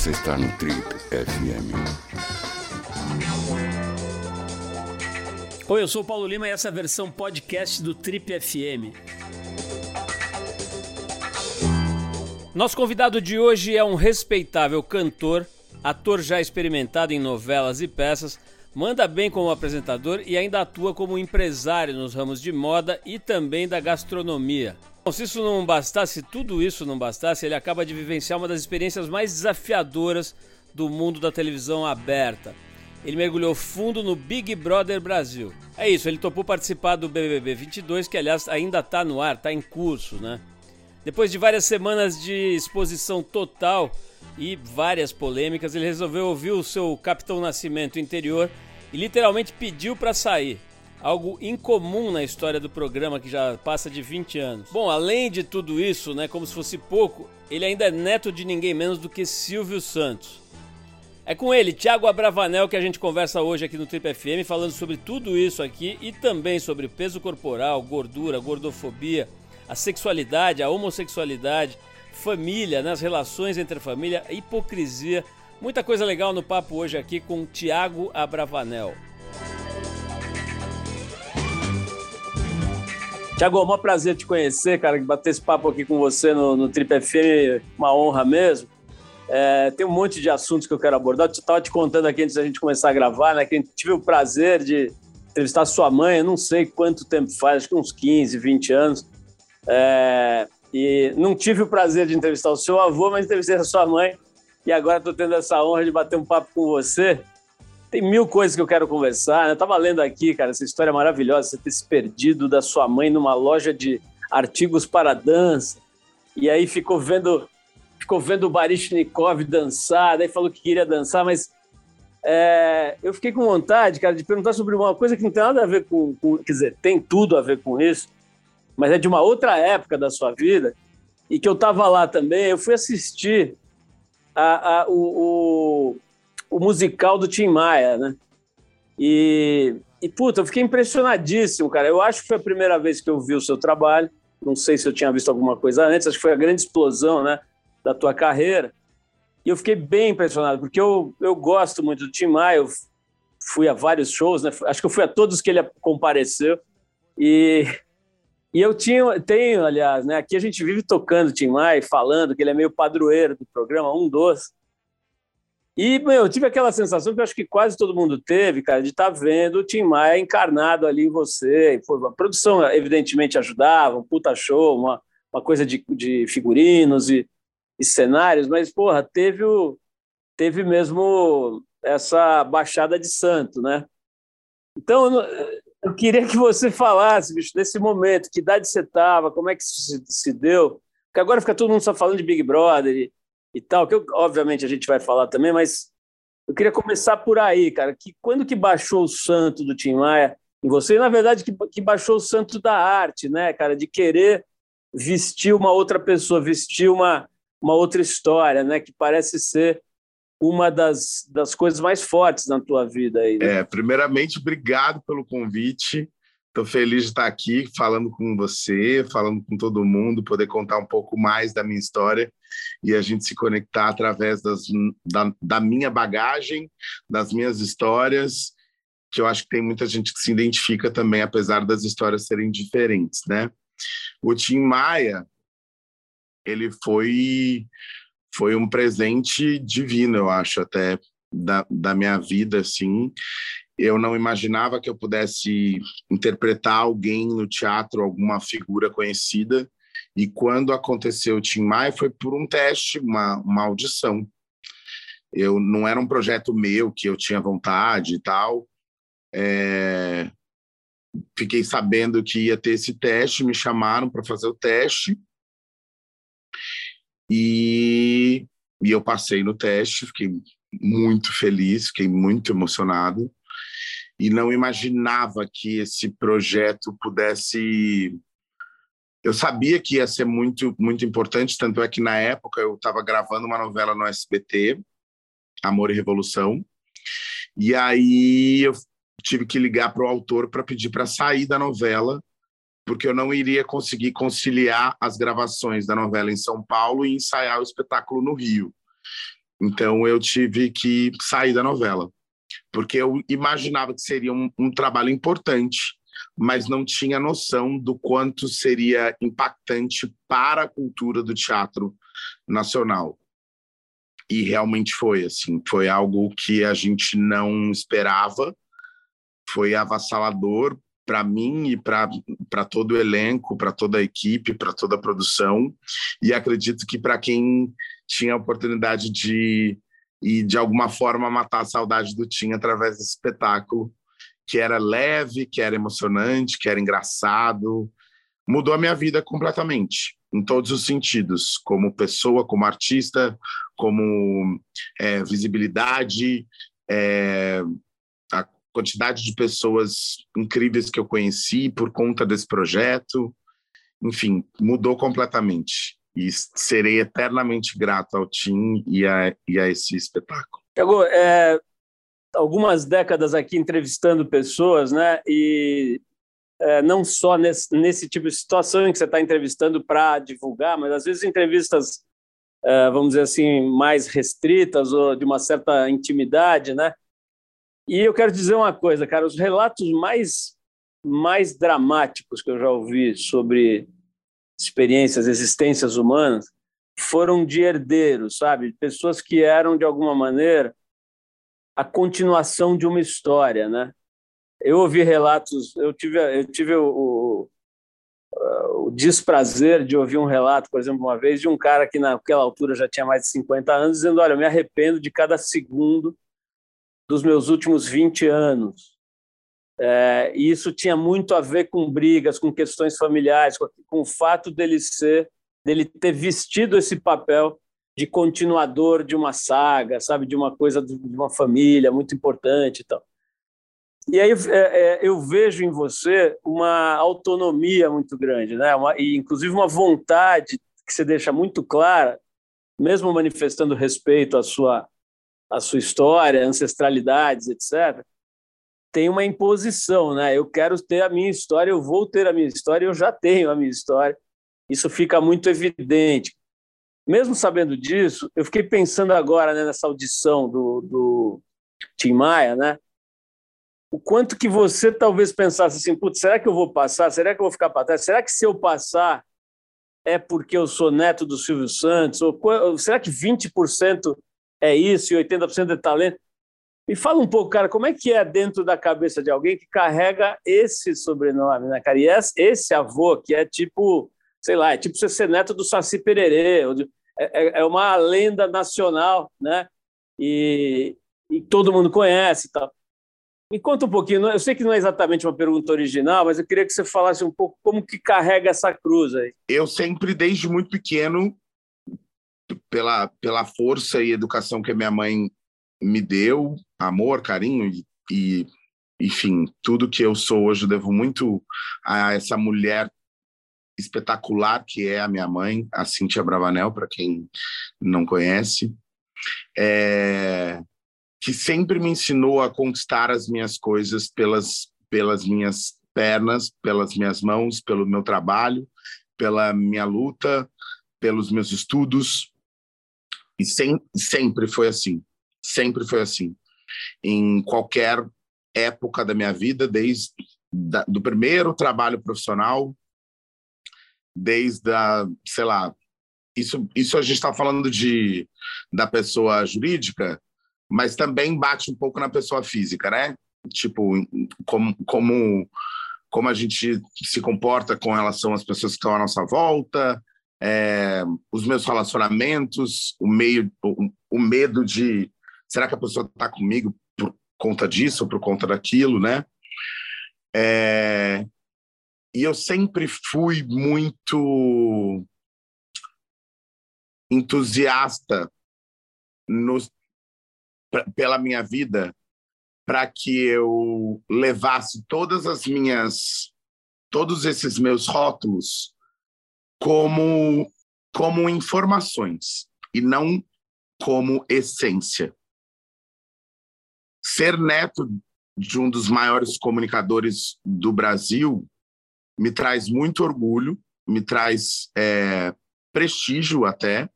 Você está no Trip FM. Oi, eu sou o Paulo Lima e essa é a versão podcast do Trip FM. Nosso convidado de hoje é um respeitável cantor, ator já experimentado em novelas e peças, manda bem como apresentador e ainda atua como empresário nos ramos de moda e também da gastronomia. Bom, se isso não bastasse, tudo isso não bastasse, ele acaba de vivenciar uma das experiências mais desafiadoras do mundo da televisão aberta. Ele mergulhou fundo no Big Brother Brasil. É isso, ele topou participar do BBB 22, que aliás ainda está no ar, está em curso, né? Depois de várias semanas de exposição total e várias polêmicas, ele resolveu ouvir o seu Capitão Nascimento interior e literalmente pediu para sair algo incomum na história do programa que já passa de 20 anos. Bom, além de tudo isso, né, como se fosse pouco, ele ainda é neto de ninguém menos do que Silvio Santos. É com ele, Thiago Abravanel, que a gente conversa hoje aqui no Trip FM, falando sobre tudo isso aqui e também sobre peso corporal, gordura, gordofobia, a sexualidade, a homossexualidade, família, nas né, relações entre a família, a hipocrisia. Muita coisa legal no papo hoje aqui com Thiago Abravanel. Tiago, é um prazer te conhecer, cara, bater esse papo aqui com você no, no Trip FM, uma honra mesmo. É, tem um monte de assuntos que eu quero abordar. Eu estava te contando aqui antes da gente começar a gravar, né, que gente tive o prazer de entrevistar sua mãe, eu não sei quanto tempo faz, acho que uns 15, 20 anos. É, e não tive o prazer de entrevistar o seu avô, mas entrevistei a sua mãe. E agora estou tendo essa honra de bater um papo com você. Tem mil coisas que eu quero conversar. Eu estava lendo aqui, cara, essa história maravilhosa. Você ter se perdido da sua mãe numa loja de artigos para dança. E aí ficou vendo, ficou vendo o Barishnikov dançar. Daí falou que queria dançar, mas é, eu fiquei com vontade, cara, de perguntar sobre uma coisa que não tem nada a ver com, com, Quer dizer, tem tudo a ver com isso, mas é de uma outra época da sua vida e que eu estava lá também. Eu fui assistir a, a, o, o o musical do Tim Maia, né? E, e, puta, eu fiquei impressionadíssimo, cara. Eu acho que foi a primeira vez que eu vi o seu trabalho. Não sei se eu tinha visto alguma coisa antes, acho que foi a grande explosão, né, da tua carreira. E eu fiquei bem impressionado, porque eu, eu gosto muito do Tim Maia, eu fui a vários shows, né? Acho que eu fui a todos que ele compareceu. E, e eu tinha, tenho, aliás, né? Aqui a gente vive tocando Tim Maia, falando que ele é meio padroeiro do programa, um dos. E, meu, eu tive aquela sensação que eu acho que quase todo mundo teve, cara, de estar tá vendo o Tim Maia encarnado ali em você. a produção, evidentemente, ajudava, um puta show, uma, uma coisa de, de figurinos e, e cenários, mas, porra, teve, o, teve mesmo essa baixada de santo, né? Então, eu, eu queria que você falasse, bicho, desse momento, que idade você estava, como é que isso se, se deu, porque agora fica todo mundo só falando de Big Brother e, e tal, que eu, obviamente a gente vai falar também, mas eu queria começar por aí, cara. Que quando que baixou o santo do Tim Maia em você? Na verdade, que, que baixou o santo da arte, né, cara? De querer vestir uma outra pessoa, vestir uma, uma outra história, né? Que parece ser uma das, das coisas mais fortes na tua vida aí. Né? É, primeiramente, obrigado pelo convite. Estou feliz de estar aqui falando com você, falando com todo mundo, poder contar um pouco mais da minha história e a gente se conectar através das, da, da minha bagagem, das minhas histórias, que eu acho que tem muita gente que se identifica também, apesar das histórias serem diferentes, né? O Tim Maia, ele foi foi um presente divino, eu acho, até da, da minha vida, assim, eu não imaginava que eu pudesse interpretar alguém no teatro, alguma figura conhecida. E quando aconteceu o Tim Maia, foi por um teste, uma, uma audição. Eu não era um projeto meu que eu tinha vontade e tal. É... Fiquei sabendo que ia ter esse teste, me chamaram para fazer o teste. E, e eu passei no teste, fiquei muito feliz, fiquei muito emocionado e não imaginava que esse projeto pudesse. Eu sabia que ia ser muito, muito importante, tanto é que na época eu estava gravando uma novela no SBT, Amor e Revolução, e aí eu tive que ligar para o autor para pedir para sair da novela, porque eu não iria conseguir conciliar as gravações da novela em São Paulo e ensaiar o espetáculo no Rio. Então eu tive que sair da novela, porque eu imaginava que seria um, um trabalho importante, mas não tinha noção do quanto seria impactante para a cultura do teatro nacional. E realmente foi assim, foi algo que a gente não esperava, foi avassalador para mim e para todo o elenco, para toda a equipe, para toda a produção. E acredito que para quem tinha a oportunidade de e de alguma forma matar a saudade do Tim através desse espetáculo que era leve, que era emocionante, que era engraçado, mudou a minha vida completamente em todos os sentidos, como pessoa, como artista, como é, visibilidade, é, quantidade de pessoas incríveis que eu conheci por conta desse projeto. Enfim, mudou completamente. E serei eternamente grato ao Tim e a, e a esse espetáculo. Tiago, é, algumas décadas aqui entrevistando pessoas, né? E é, não só nesse, nesse tipo de situação em que você está entrevistando para divulgar, mas às vezes entrevistas, é, vamos dizer assim, mais restritas ou de uma certa intimidade, né? E eu quero dizer uma coisa, cara, os relatos mais mais dramáticos que eu já ouvi sobre experiências, existências humanas, foram de herdeiros, sabe? Pessoas que eram de alguma maneira a continuação de uma história, né? Eu ouvi relatos, eu tive, eu tive o, o, o desprazer de ouvir um relato, por exemplo, uma vez de um cara que naquela altura já tinha mais de 50 anos, dizendo: Olha, eu me arrependo de cada segundo dos meus últimos 20 anos. É, e isso tinha muito a ver com brigas, com questões familiares, com, com o fato dele ser, dele ter vestido esse papel de continuador de uma saga, sabe, de uma coisa de uma família muito importante e. E aí é, é, eu vejo em você uma autonomia muito grande, né? Uma, e inclusive uma vontade que você deixa muito clara, mesmo manifestando respeito à sua a sua história, ancestralidades, etc., tem uma imposição, né? Eu quero ter a minha história, eu vou ter a minha história, eu já tenho a minha história. Isso fica muito evidente. Mesmo sabendo disso, eu fiquei pensando agora né, nessa audição do, do Tim Maia, né? O quanto que você talvez pensasse assim, putz, será que eu vou passar? Será que eu vou ficar para trás? Será que se eu passar é porque eu sou neto do Silvio Santos? Ou será que 20% é isso e 80% é talento. Me fala um pouco, cara, como é que é dentro da cabeça de alguém que carrega esse sobrenome, né, cara? E esse avô, que é tipo, sei lá, é tipo você ser neto do Saci Pererê, é, é, é uma lenda nacional, né? E, e todo mundo conhece e tal. Me conta um pouquinho, eu sei que não é exatamente uma pergunta original, mas eu queria que você falasse um pouco como que carrega essa cruz aí. Eu sempre, desde muito pequeno, pela, pela força e educação que a minha mãe me deu, amor, carinho e, e enfim, tudo que eu sou hoje eu devo muito a essa mulher espetacular que é a minha mãe, a Cíntia Bravanel, para quem não conhece, é, que sempre me ensinou a conquistar as minhas coisas pelas, pelas minhas pernas, pelas minhas mãos, pelo meu trabalho, pela minha luta, pelos meus estudos, e sem, sempre foi assim. Sempre foi assim. Em qualquer época da minha vida, desde da, do primeiro trabalho profissional, desde a, sei lá, isso, isso a gente está falando de da pessoa jurídica, mas também bate um pouco na pessoa física, né? Tipo, como, como, como a gente se comporta com relação às pessoas que estão à nossa volta, é, os meus relacionamentos, o, meio, o, o, medo de será que a pessoa está comigo por conta disso ou por conta daquilo, né? É, e eu sempre fui muito entusiasta nos, pela minha vida para que eu levasse todas as minhas todos esses meus rótulos como, como informações e não como essência. Ser neto de um dos maiores comunicadores do Brasil me traz muito orgulho, me traz é, prestígio até.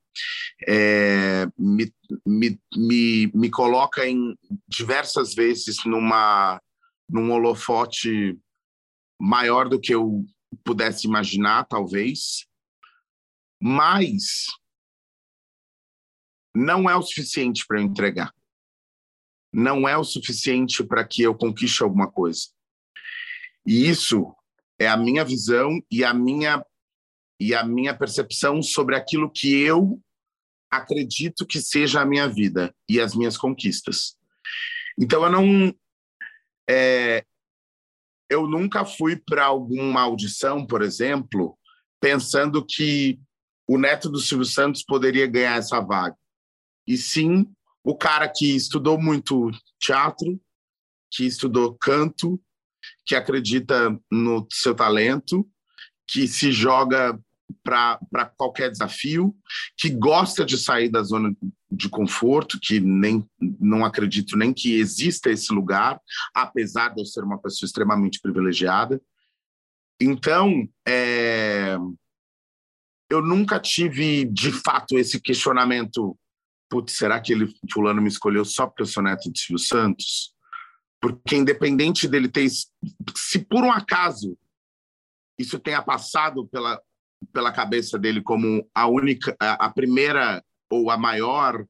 é, me, me, me, me coloca em diversas vezes numa num holofote maior do que eu pudesse imaginar, talvez, mas não é o suficiente para eu entregar. Não é o suficiente para que eu conquiste alguma coisa. E isso é a minha visão e a minha e a minha percepção sobre aquilo que eu acredito que seja a minha vida e as minhas conquistas. Então eu não é, eu nunca fui para alguma audição, por exemplo, pensando que o neto do Silvio Santos poderia ganhar essa vaga. E sim, o cara que estudou muito teatro, que estudou canto, que acredita no seu talento, que se joga para qualquer desafio, que gosta de sair da zona de conforto, que nem não acredito nem que exista esse lugar, apesar de eu ser uma pessoa extremamente privilegiada. Então, é, eu nunca tive de fato esse questionamento: putz, será que ele fulano me escolheu só porque eu sou neto de Silvio Santos? Porque independente dele ter, se por um acaso isso tenha passado pela pela cabeça dele como a única, a, primeira ou a maior,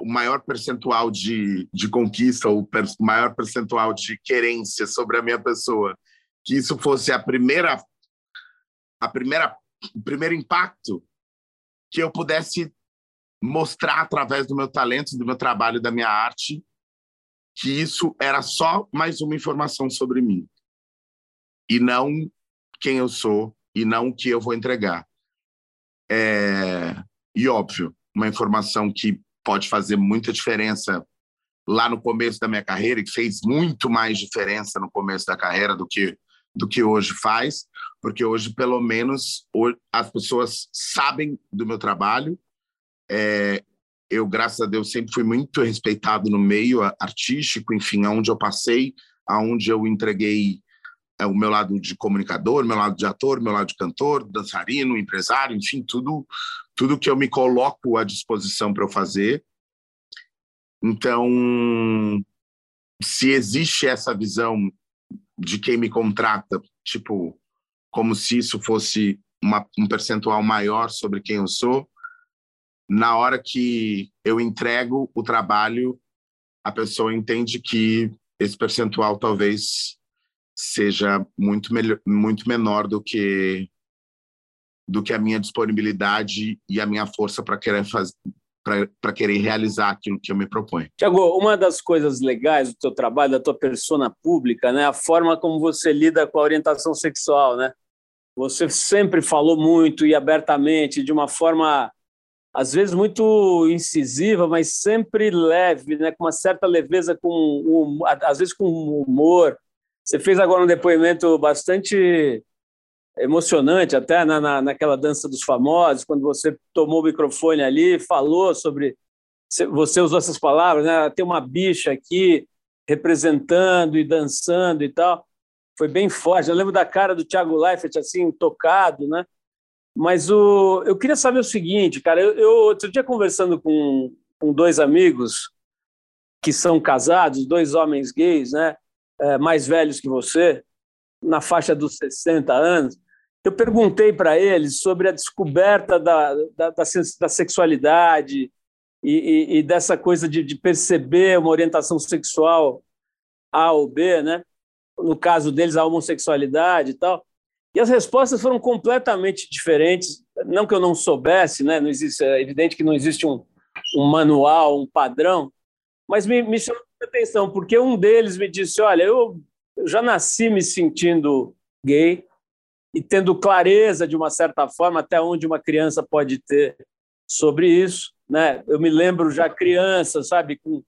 o maior percentual de, de conquista ou per, maior percentual de querência sobre a minha pessoa, que isso fosse a primeira, a primeira, o primeiro impacto que eu pudesse mostrar através do meu talento, do meu trabalho, da minha arte, que isso era só mais uma informação sobre mim e não quem eu sou e não o que eu vou entregar. É... E óbvio, uma informação que pode fazer muita diferença lá no começo da minha carreira e que fez muito mais diferença no começo da carreira do que do que hoje faz, porque hoje pelo menos as pessoas sabem do meu trabalho. É, eu graças a Deus sempre fui muito respeitado no meio artístico, enfim, aonde eu passei, aonde eu entreguei é o meu lado de comunicador, meu lado de ator, meu lado de cantor, dançarino, empresário, enfim, tudo, tudo que eu me coloco à disposição para eu fazer. Então, se existe essa visão de quem me contrata, tipo, como se isso fosse uma, um percentual maior sobre quem eu sou, na hora que eu entrego o trabalho, a pessoa entende que esse percentual talvez seja muito, melhor, muito menor do que do que a minha disponibilidade e a minha força para querer fazer para querer realizar aquilo que eu me proponho. Tiago, uma das coisas legais do teu trabalho, da tua persona pública, né, a forma como você lida com a orientação sexual, né? Você sempre falou muito e abertamente, de uma forma às vezes muito incisiva, mas sempre leve, né, com uma certa leveza, com às vezes com humor, você fez agora um depoimento bastante emocionante, até na, na, naquela dança dos famosos, quando você tomou o microfone ali, falou sobre. Você usou essas palavras, né? Tem uma bicha aqui representando e dançando e tal. Foi bem forte. Eu lembro da cara do Thiago Leifert, assim, tocado, né? Mas o, eu queria saber o seguinte, cara. Eu, eu outro dia conversando com, com dois amigos que são casados, dois homens gays, né? é, mais velhos que você, na faixa dos 60 anos, eu perguntei para eles sobre a descoberta da, da, da, da sexualidade e, e, e, dessa coisa de, de, perceber uma orientação sexual A ou B, né? no caso deles, a homossexualidade e tal. E as respostas foram completamente diferentes. Não que eu não soubesse, né? não existe, é evidente que não existe um, um manual, um padrão, mas me, me chamou atenção, porque um deles me disse: Olha, eu, eu já nasci me sentindo gay e tendo clareza, de uma certa forma, até onde uma criança pode ter sobre isso. Né? Eu me lembro já criança, sabe, com,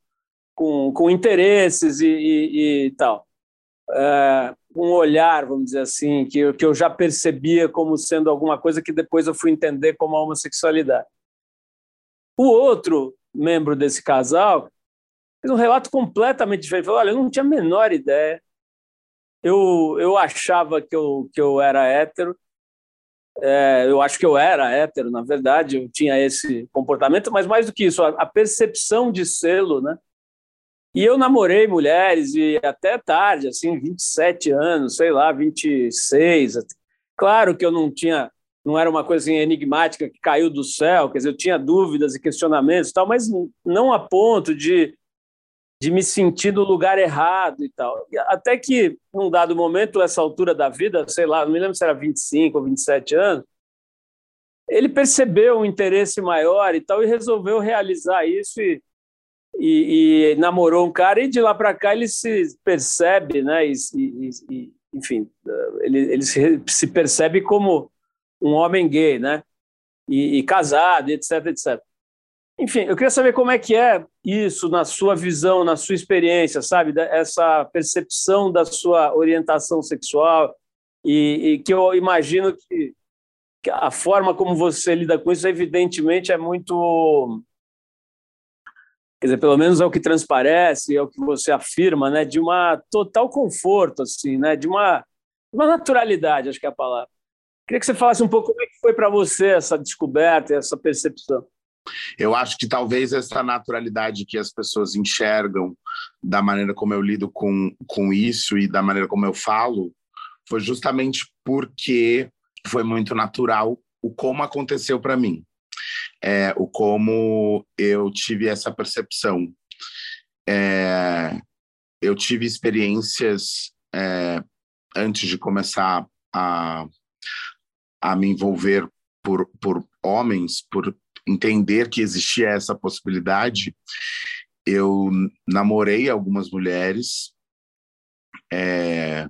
com, com interesses e, e, e tal. É, um olhar, vamos dizer assim, que eu, que eu já percebia como sendo alguma coisa que depois eu fui entender como a homossexualidade. O outro membro desse casal fez um relato completamente diferente. Falou, olha, eu não tinha a menor ideia. Eu, eu achava que eu, que eu era hétero É, eu acho que eu era hétero, na verdade, eu tinha esse comportamento, mas mais do que isso, a, a percepção de selo, né? E eu namorei mulheres e até tarde, assim, 27 anos, sei lá, 26. Claro que eu não tinha, não era uma coisa assim, enigmática que caiu do céu, quer dizer, eu tinha dúvidas e questionamentos e tal, mas não a ponto de de me sentir no lugar errado e tal. Até que, num dado momento, essa altura da vida, sei lá, não me lembro se era 25 ou 27 anos, ele percebeu um interesse maior e tal e resolveu realizar isso e, e, e namorou um cara e de lá para cá ele se percebe, né? E, e enfim, ele, ele se, se, percebe como um homem gay, né? E, casado, etc, etc. Enfim, eu queria saber como é que é isso na sua visão, na sua experiência, sabe? Essa percepção da sua orientação sexual e, que eu imagino que, que, a forma como você lida com isso, evidentemente, é muito... Quer dizer, pelo menos é o que transparece, é o que você afirma, né? De uma total conforto, assim, né? De uma, uma naturalidade, acho que é a palavra. Queria que você falasse um pouco como é que foi para você essa descoberta, essa percepção. Eu acho que talvez essa naturalidade que as pessoas enxergam da maneira como eu lido com, com isso e da maneira como eu falo foi justamente porque foi muito natural o como aconteceu para mim, é, o como eu tive essa percepção. É, eu tive experiências é, antes de começar a, a me envolver por, por homens, por entender que existia essa possibilidade, eu namorei algumas mulheres, é,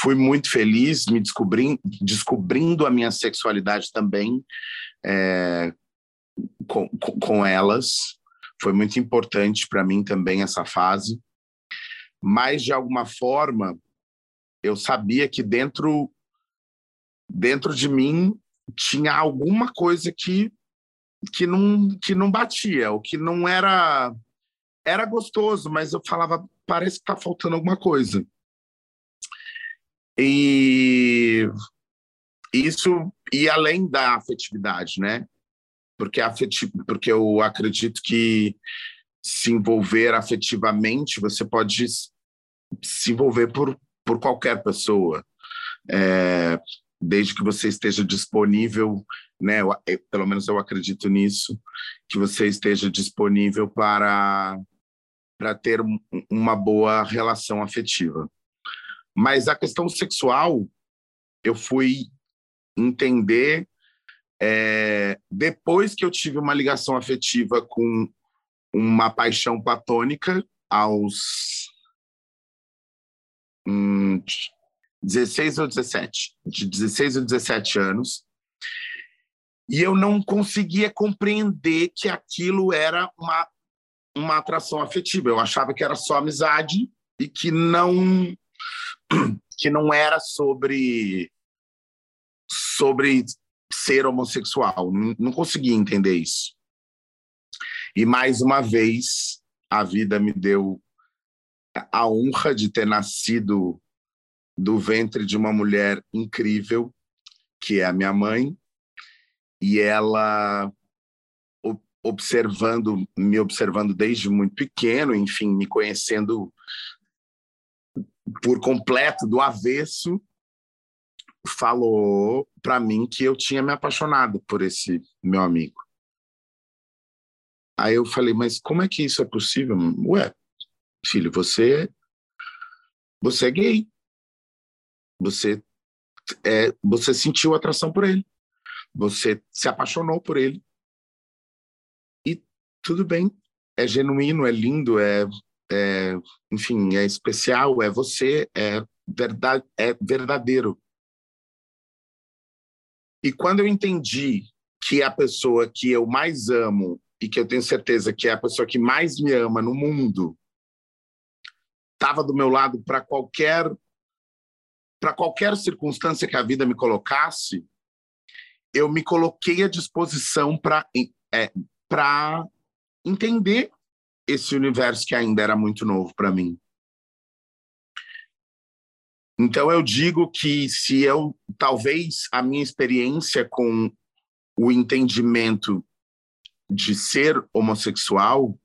fui muito feliz me descobrindo, descobrindo a minha sexualidade também é, com, com elas. Foi muito importante para mim também essa fase. Mas, de alguma forma, eu sabia que dentro, dentro de mim tinha alguma coisa que que não, que não batia, o que não era. Era gostoso, mas eu falava, parece que está faltando alguma coisa. E isso, e além da afetividade, né? Porque, afetiv, porque eu acredito que se envolver afetivamente, você pode se envolver por, por qualquer pessoa. É, desde que você esteja disponível, né? Eu, eu, pelo menos eu acredito nisso, que você esteja disponível para para ter uma boa relação afetiva. Mas a questão sexual, eu fui entender é, depois que eu tive uma ligação afetiva com uma paixão platônica aos hum, 16 ou 17, de 16 ou 17 anos, e eu não conseguia compreender que aquilo era uma, uma atração afetiva. Eu achava que era só amizade e que não que não era sobre sobre ser homossexual. Não, conseguia entender isso. E mais uma vez a vida me deu a honra de ter nascido do ventre de uma mulher incrível, que é a minha mãe, e ela observando, me observando desde muito pequeno, enfim, me conhecendo por completo do avesso, falou para mim que eu tinha me apaixonado por esse meu amigo. Aí eu falei, mas como é que isso é possível? Ué, filho, você você é gay. Você é, você sentiu atração por ele. Você se apaixonou por ele. E tudo bem. É genuíno, é lindo, é, é enfim, é especial, é você, é verdade, é verdadeiro. E quando eu entendi que a pessoa que eu mais amo e que eu tenho certeza que é a pessoa que mais me ama no mundo estava do meu lado para qualquer para qualquer circunstância que a vida me colocasse, eu me coloquei à disposição para é, para entender esse universo que ainda era muito novo para mim. Então eu digo que se eu talvez a minha experiência com o entendimento de ser homossexual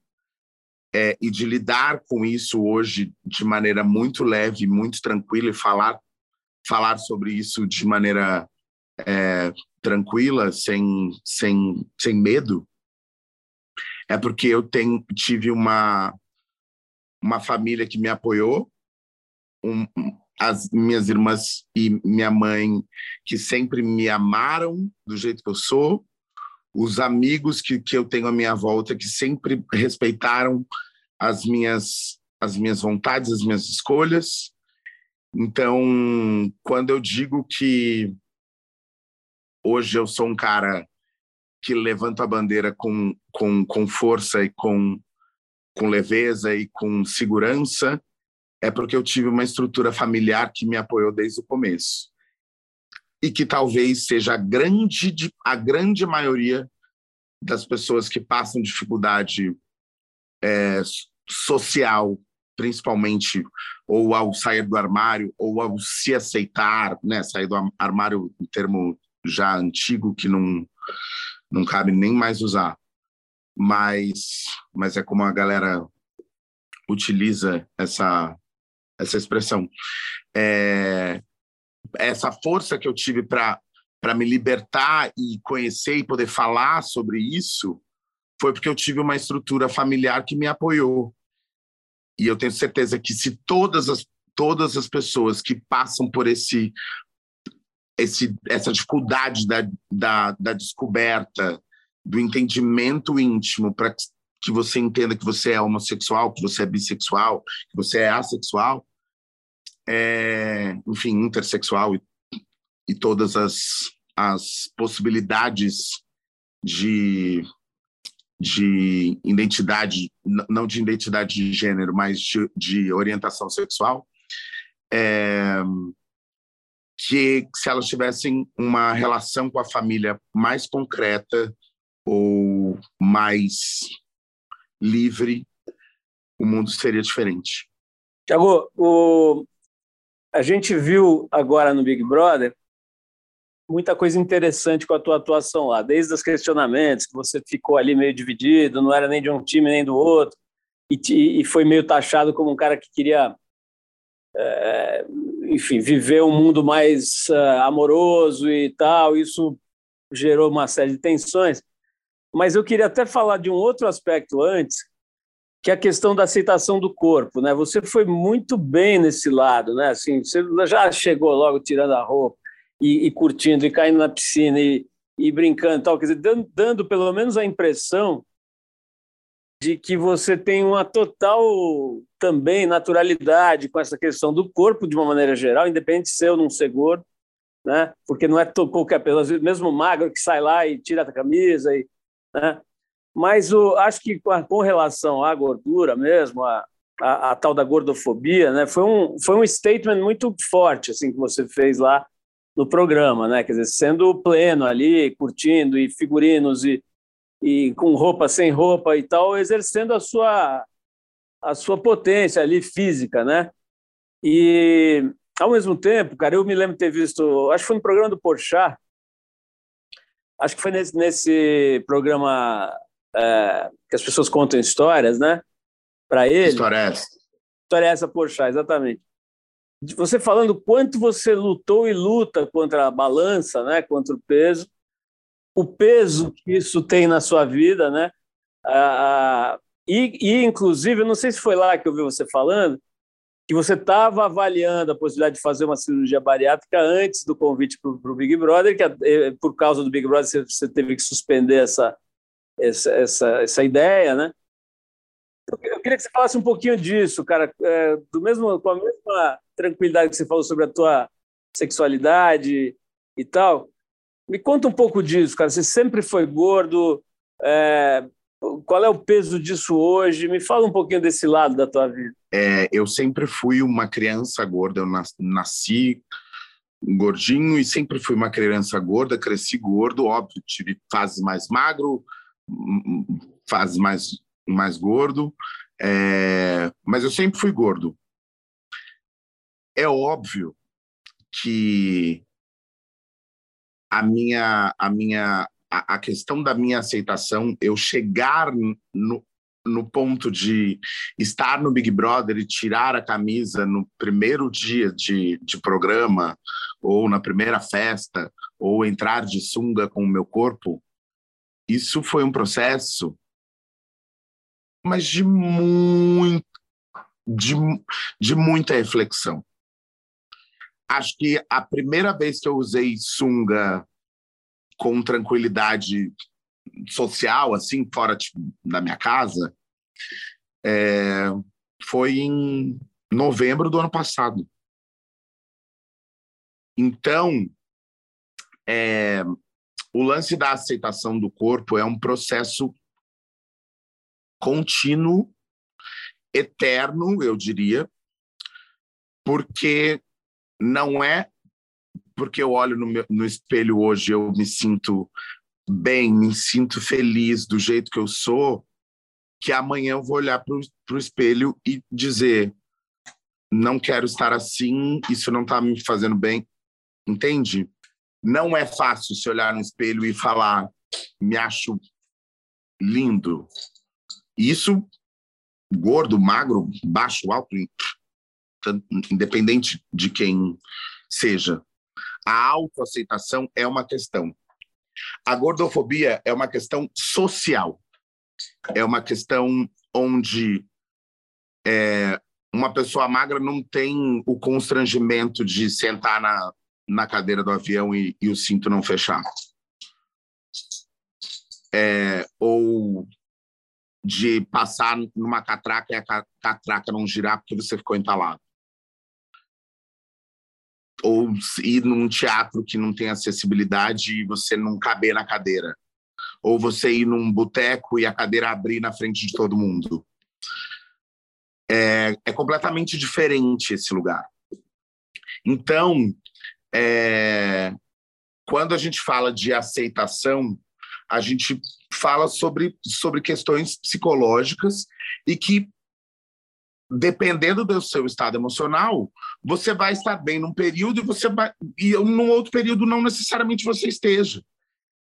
é, e de lidar com isso hoje de maneira muito leve, muito tranquila e falar falar sobre isso de maneira é, tranquila, sem, sem, sem medo, é porque eu tenho, tive uma, uma família que me apoiou, um, as minhas irmãs e minha mãe que sempre me amaram do jeito que eu sou, os amigos que, que eu tenho à minha volta que sempre respeitaram as minhas as minhas vontades, as minhas escolhas. Então, quando eu digo que hoje eu sou um cara que levanta a bandeira com, com, com força e com, com leveza e com segurança, é porque eu tive uma estrutura familiar que me apoiou desde o começo e que talvez seja a grande, a grande maioria das pessoas que passam dificuldade é, social, principalmente, ou ao sair do armário, ou ao se aceitar, né? Sair do armário, um termo já antigo que não, não cabe nem mais usar. Mas, mas é como a galera utiliza essa, essa expressão. É, essa força que eu tive para me libertar e conhecer e poder falar sobre isso foi porque eu tive uma estrutura familiar que me apoiou. E eu tenho certeza que se todas as todas as pessoas que passam por esse esse essa dificuldade da, da, da descoberta do entendimento íntimo para que você entenda que você é homossexual, que você é bissexual, que você é assexual, é, enfim, intersexual e, e todas as, as possibilidades de, de identidade, não de identidade de gênero, mas de, de orientação sexual, é, que se elas tivessem uma relação com a família mais concreta ou mais livre, o mundo seria diferente. Tiago, o, a gente viu agora no Big Brother muita coisa interessante com a tua atuação lá, desde os questionamentos, que você ficou ali meio dividido, não era nem de um time nem do outro, e, e foi meio taxado como um cara que queria, é, enfim, viver um mundo mais uh, amoroso e tal, isso gerou uma série de tensões. Mas eu queria até falar de um outro aspecto antes, que é a questão da aceitação do corpo, né? Você foi muito bem nesse lado, né? Assim, você já chegou logo tirando a roupa e, e curtindo e caindo na piscina e, e brincando, tal, quer dizer, dando, dando pelo menos a impressão de que você tem uma total também naturalidade com essa questão do corpo de uma maneira geral, independente de ser ou não ser gordo, né? Porque não é qualquer pessoa, mesmo magro que sai lá e tira a camisa e, né? Mas o, acho que com relação à gordura mesmo, a, a, a, tal da gordofobia, né, foi um, foi um statement muito forte assim que você fez lá no programa, né? Quer dizer, sendo pleno ali, curtindo e figurinos e, e com roupa sem roupa e tal, exercendo a sua a sua potência ali física, né? E ao mesmo tempo, cara, eu me lembro de ter visto, acho que foi no programa do Porchat, acho que foi nesse, nesse programa é, que as pessoas contam histórias, né? Para ele. História é essa. História é essa, poxa, exatamente. Você falando quanto você lutou e luta contra a balança, né? Contra o peso, o peso que isso tem na sua vida, né? Ah, e, e, inclusive, eu não sei se foi lá que eu vi você falando, que você estava avaliando a possibilidade de fazer uma cirurgia bariátrica antes do convite para o Big Brother, que por causa do Big Brother você, você teve que suspender essa, essa, essa, essa ideia, né? Eu queria que você falasse um pouquinho disso, cara, é, do mesmo, com a mesma tranquilidade que você falou sobre a tua sexualidade e tal. Me conta um pouco disso, cara. Você sempre foi gordo. É, qual é o peso disso hoje? Me fala um pouquinho desse lado da tua vida. É, eu sempre fui uma criança gorda. Eu nasci gordinho e sempre fui uma criança gorda. Cresci gordo, óbvio. Tive fases mais magro, faz mais, mais gordo, é, mas eu sempre fui gordo. É óbvio que a minha a minha a, a questão da minha aceitação, eu chegar no, no ponto de estar no Big Brother e tirar a camisa no primeiro dia de, de programa, ou na primeira festa, ou entrar de sunga com o meu corpo, isso foi um processo, mas de muito, de, de muita reflexão. Acho que a primeira vez que eu usei sunga com tranquilidade social, assim, fora tipo, da minha casa, é, foi em novembro do ano passado. Então, é, o lance da aceitação do corpo é um processo contínuo, eterno, eu diria, porque não é porque eu olho no, meu, no espelho hoje eu me sinto bem, me sinto feliz do jeito que eu sou, que amanhã eu vou olhar para o espelho e dizer não quero estar assim, isso não está me fazendo bem, entende? Não é fácil se olhar no espelho e falar me acho lindo. Isso gordo, magro, baixo, alto, independente de quem seja. A autoaceitação é uma questão. A gordofobia é uma questão social. É uma questão onde é, uma pessoa magra não tem o constrangimento de sentar na, na cadeira do avião e, e o cinto não fechar. É, ou de passar numa catraca e a catraca não girar porque você ficou entalado. Ou ir num teatro que não tem acessibilidade e você não caber na cadeira. Ou você ir num boteco e a cadeira abrir na frente de todo mundo. É, é completamente diferente esse lugar. Então, é, quando a gente fala de aceitação, a gente fala sobre, sobre questões psicológicas e que, dependendo do seu estado emocional, você vai estar bem num período e você vai e num outro período não necessariamente você esteja.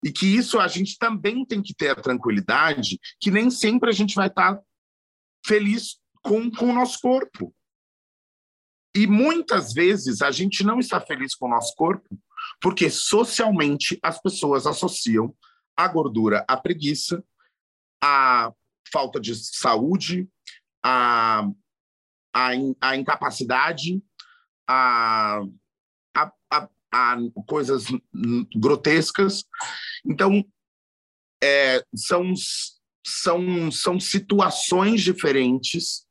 E que isso a gente também tem que ter a tranquilidade que nem sempre a gente vai estar feliz com, com o nosso corpo. E muitas vezes a gente não está feliz com o nosso corpo porque socialmente as pessoas associam a gordura à preguiça, à falta de saúde, à, à, à incapacidade, a, a, a, a, coisas grotescas. Então, é, são, são, são situações diferentes,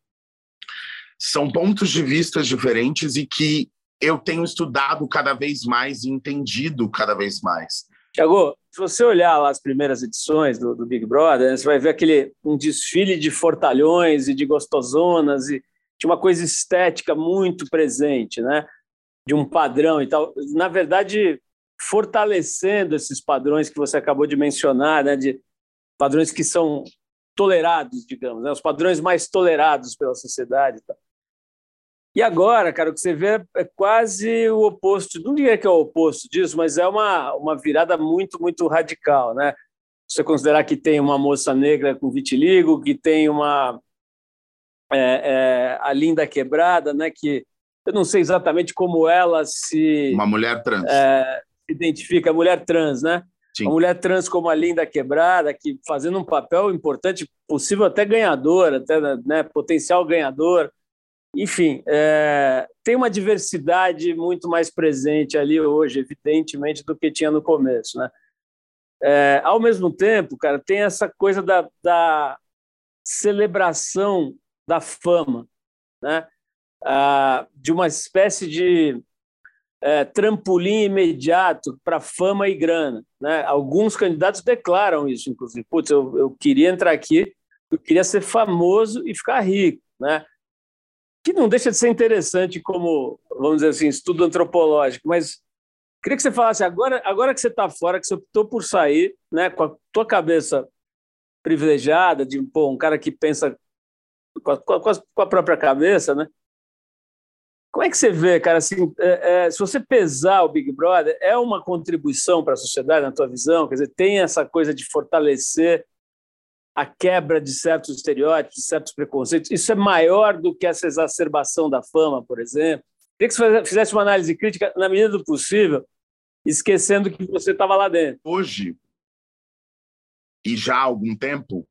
são pontos de vista diferentes e que eu tenho estudado cada vez mais e entendido cada vez mais. Tiago, se você olhar lá as primeiras edições do, do Big Brother, né, você vai ver aquele um desfile de fortalhões e de gostosonas e de uma coisa estética muito presente, né? De um padrão e tal. Na verdade, fortalecendo esses padrões que você acabou de mencionar, né? De padrões que são tolerados, digamos, né? os padrões mais tolerados pela sociedade. E tal. E agora, cara, o que você vê é quase o oposto. Não diria que é o oposto disso, mas é uma, uma virada muito, muito radical, né? Você considerar que tem uma moça negra com vitiligo, que tem uma é, é, a linda quebrada, né? Que eu não sei exatamente como ela se uma mulher trans é, identifica, mulher trans, né? Sim. Uma mulher trans como a linda quebrada, que fazendo um papel importante, possível até ganhador, até né, potencial ganhador enfim, é, tem uma diversidade muito mais presente ali hoje, evidentemente, do que tinha no começo. Né? É, ao mesmo tempo, cara, tem essa coisa da, da celebração da fama, né? Ah, de uma espécie de é, trampolim imediato para fama e grana. Né? Alguns candidatos declaram isso, inclusive. Putz, eu, eu queria entrar aqui, eu queria ser famoso e ficar rico. Né? que não deixa de ser interessante como, vamos dizer assim, estudo antropológico, mas queria que você falasse agora, agora que você está fora, que você optou por sair, né, com a tua cabeça privilegiada, de pô, um cara que pensa com a, com a, com a própria cabeça, né? Como é que você vê, cara? Assim, é, é, se você pesar o Big Brother, é uma contribuição para a sociedade, na tua visão? Quer dizer, tem essa coisa de fortalecer a quebra de certos estereótipos, de certos preconceitos. Isso é maior do que essa exacerbação da fama, por exemplo. Queria que você fizesse uma análise crítica, na medida do possível, esquecendo que você estava lá dentro. Hoje, e já há algum tempo,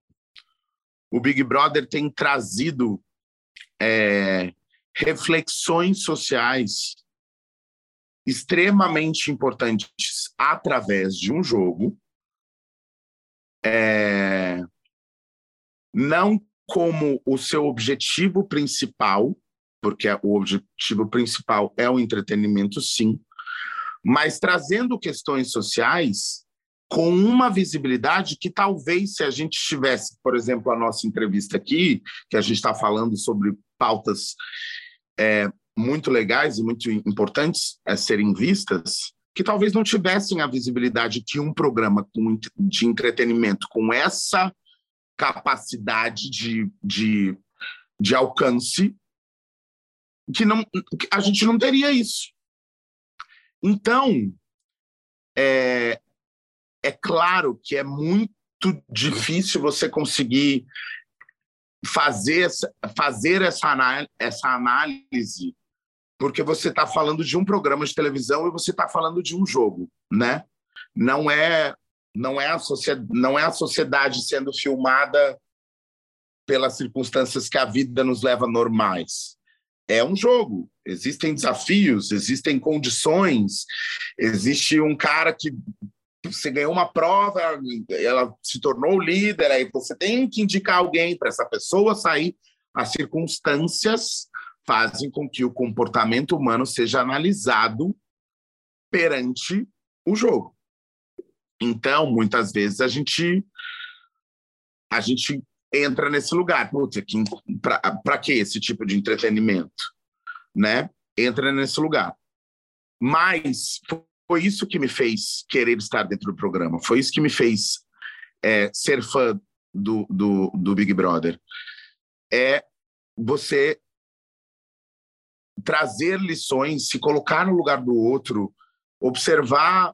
o Big Brother tem trazido é, reflexões sociais extremamente importantes através de um jogo, é, não como o seu objetivo principal, porque o objetivo principal é o entretenimento, sim, mas trazendo questões sociais com uma visibilidade que talvez se a gente tivesse, por exemplo, a nossa entrevista aqui, que a gente está falando sobre pautas é, muito legais e muito importantes a serem vistas, que talvez não tivessem a visibilidade que um programa de entretenimento com essa capacidade de, de, de alcance, que não, a gente não teria isso. Então, é, é claro que é muito difícil você conseguir fazer, fazer essa, essa análise, porque você está falando de um programa de televisão e você está falando de um jogo, né? Não é não é a sociedade, não é a sociedade sendo filmada pelas circunstâncias que a vida nos leva normais. É um jogo, existem desafios, existem condições, existe um cara que você ganhou uma prova, ela se tornou líder, aí você tem que indicar alguém para essa pessoa sair. As circunstâncias fazem com que o comportamento humano seja analisado perante o jogo. Então, muitas vezes a gente a gente entra nesse lugar, para que esse tipo de entretenimento, né? Entra nesse lugar. Mas foi isso que me fez querer estar dentro do programa. Foi isso que me fez é, ser fã do, do, do Big Brother. É você trazer lições, se colocar no lugar do outro, observar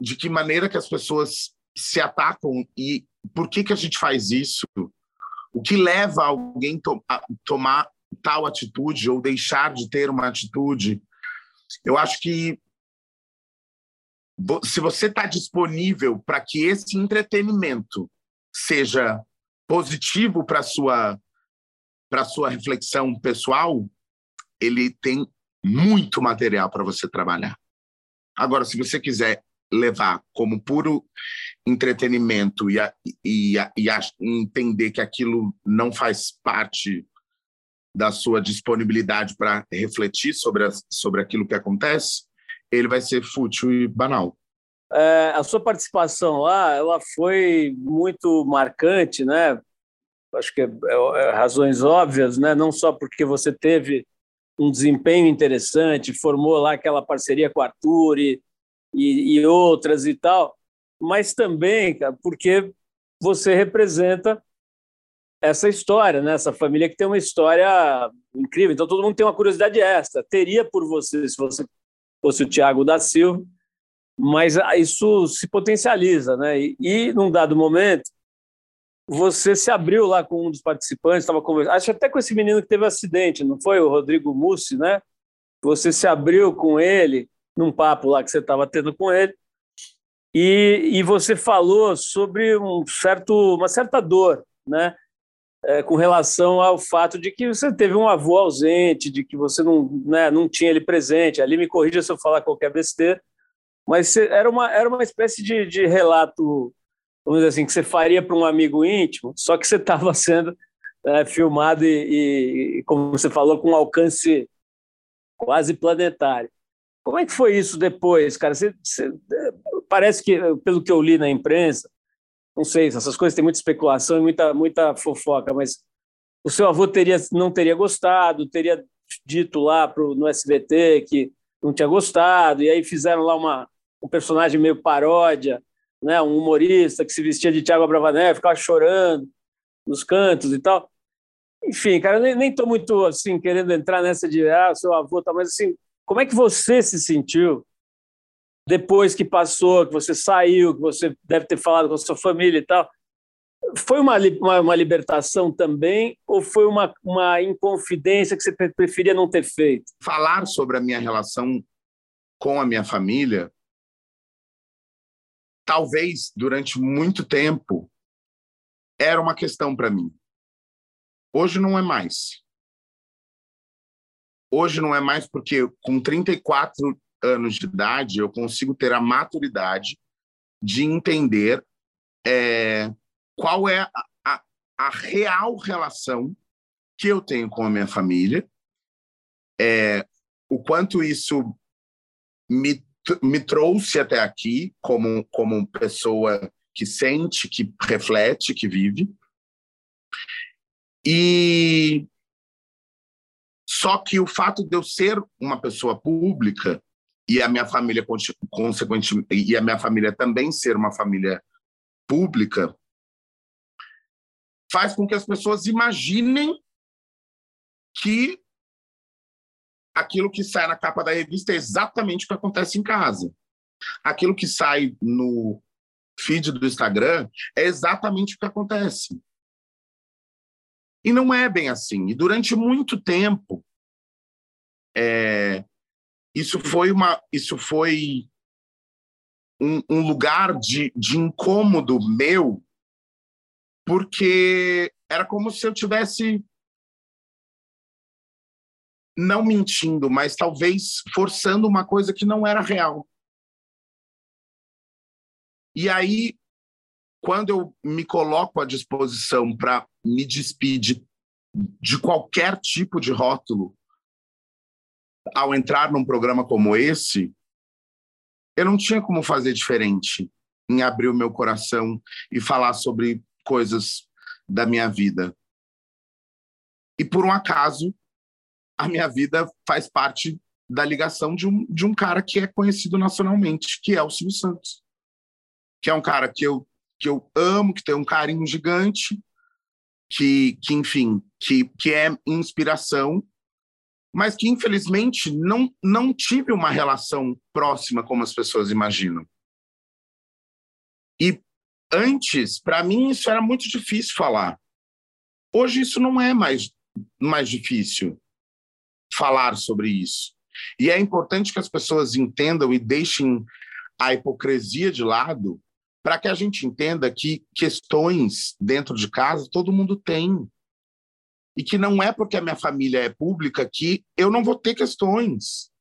de que maneira que as pessoas se atacam e por que que a gente faz isso? O que leva alguém to a tomar tal atitude ou deixar de ter uma atitude? Eu acho que se você está disponível para que esse entretenimento seja positivo para sua para sua reflexão pessoal, ele tem muito material para você trabalhar. Agora, se você quiser levar como puro entretenimento e, a, e, a, e a entender que aquilo não faz parte da sua disponibilidade para refletir sobre, sobre aquilo que acontece, ele vai ser fútil e banal. É, a sua participação lá, ela foi muito marcante, né? Acho que é, é, é, razões óbvias, né? Não só porque você teve um desempenho interessante, formou lá aquela parceria com o Arthur e, e, e outras e tal, mas também, cara, porque você representa essa história, né? Essa família que tem uma história incrível. Então todo mundo tem uma curiosidade extra. Teria por você se você fosse o Thiago da Silva, mas isso se potencializa, né? E, e num dado momento, você se abriu lá com um dos participantes, estava conversando, acho até com esse menino que teve acidente, não foi o Rodrigo Mussi, né? Você se abriu com ele num papo lá que você estava tendo com ele e, e você falou sobre um certo, uma certa dor, né? É, com relação ao fato de que você teve um avô ausente, de que você não, né, não tinha ele presente. Ali me corrija se eu falar qualquer besteira, mas era uma, era uma espécie de, de relato, vamos dizer assim, que você faria para um amigo íntimo, só que você estava sendo é, filmado e, e, como você falou, com alcance quase planetário. Como é que foi isso depois, cara? Você, você, parece que, pelo que eu li na imprensa, não sei, essas coisas têm muita especulação e muita, muita fofoca, mas o seu avô teria, não teria gostado, teria dito lá pro, no SBT que não tinha gostado, e aí fizeram lá uma, um personagem meio paródia, né, um humorista que se vestia de Tiago Abravanel, ficava chorando nos cantos e tal. enfim, cara, nem estou muito assim querendo entrar nessa de ah, seu avô, tá, mas assim, como é que você se sentiu depois que passou, que você saiu, que você deve ter falado com a sua família e tal? Foi uma, uma, uma libertação também ou foi uma, uma inconfidência que você preferia não ter feito? Falar sobre a minha relação com a minha família, talvez durante muito tempo, era uma questão para mim. Hoje não é mais. Hoje não é mais porque com 34 anos de idade eu consigo ter a maturidade de entender é, qual é a, a, a, real relação que eu tenho com a minha família, é, o quanto isso me, me trouxe até aqui como, como pessoa que sente, que reflete, que vive. E só que o fato de eu ser uma pessoa pública e a minha família consequentemente e a minha família também ser uma família pública faz com que as pessoas imaginem que aquilo que sai na capa da revista é exatamente o que acontece em casa. Aquilo que sai no feed do Instagram é exatamente o que acontece. E não é bem assim. E durante muito tempo, é, isso foi uma, isso foi um, um lugar de, de incômodo meu, porque era como se eu tivesse não mentindo, mas talvez forçando uma coisa que não era real. E aí, quando eu me coloco à disposição para me despedir de qualquer tipo de rótulo ao entrar num programa como esse, eu não tinha como fazer diferente em abrir o meu coração e falar sobre coisas da minha vida. E por um acaso, a minha vida faz parte da ligação de um, de um cara que é conhecido nacionalmente, que é o Silvio Santos que é um cara que eu, que eu amo, que tem um carinho gigante, que, que enfim, que, que é inspiração, mas que infelizmente não, não tive uma relação próxima como as pessoas imaginam. E antes, para mim, isso era muito difícil falar. Hoje isso não é mais, mais difícil falar sobre isso. E é importante que as pessoas entendam e deixem a hipocrisia de lado para que a gente entenda que questões dentro de casa todo mundo tem. E que não é porque a minha família é pública que eu não vou ter questões.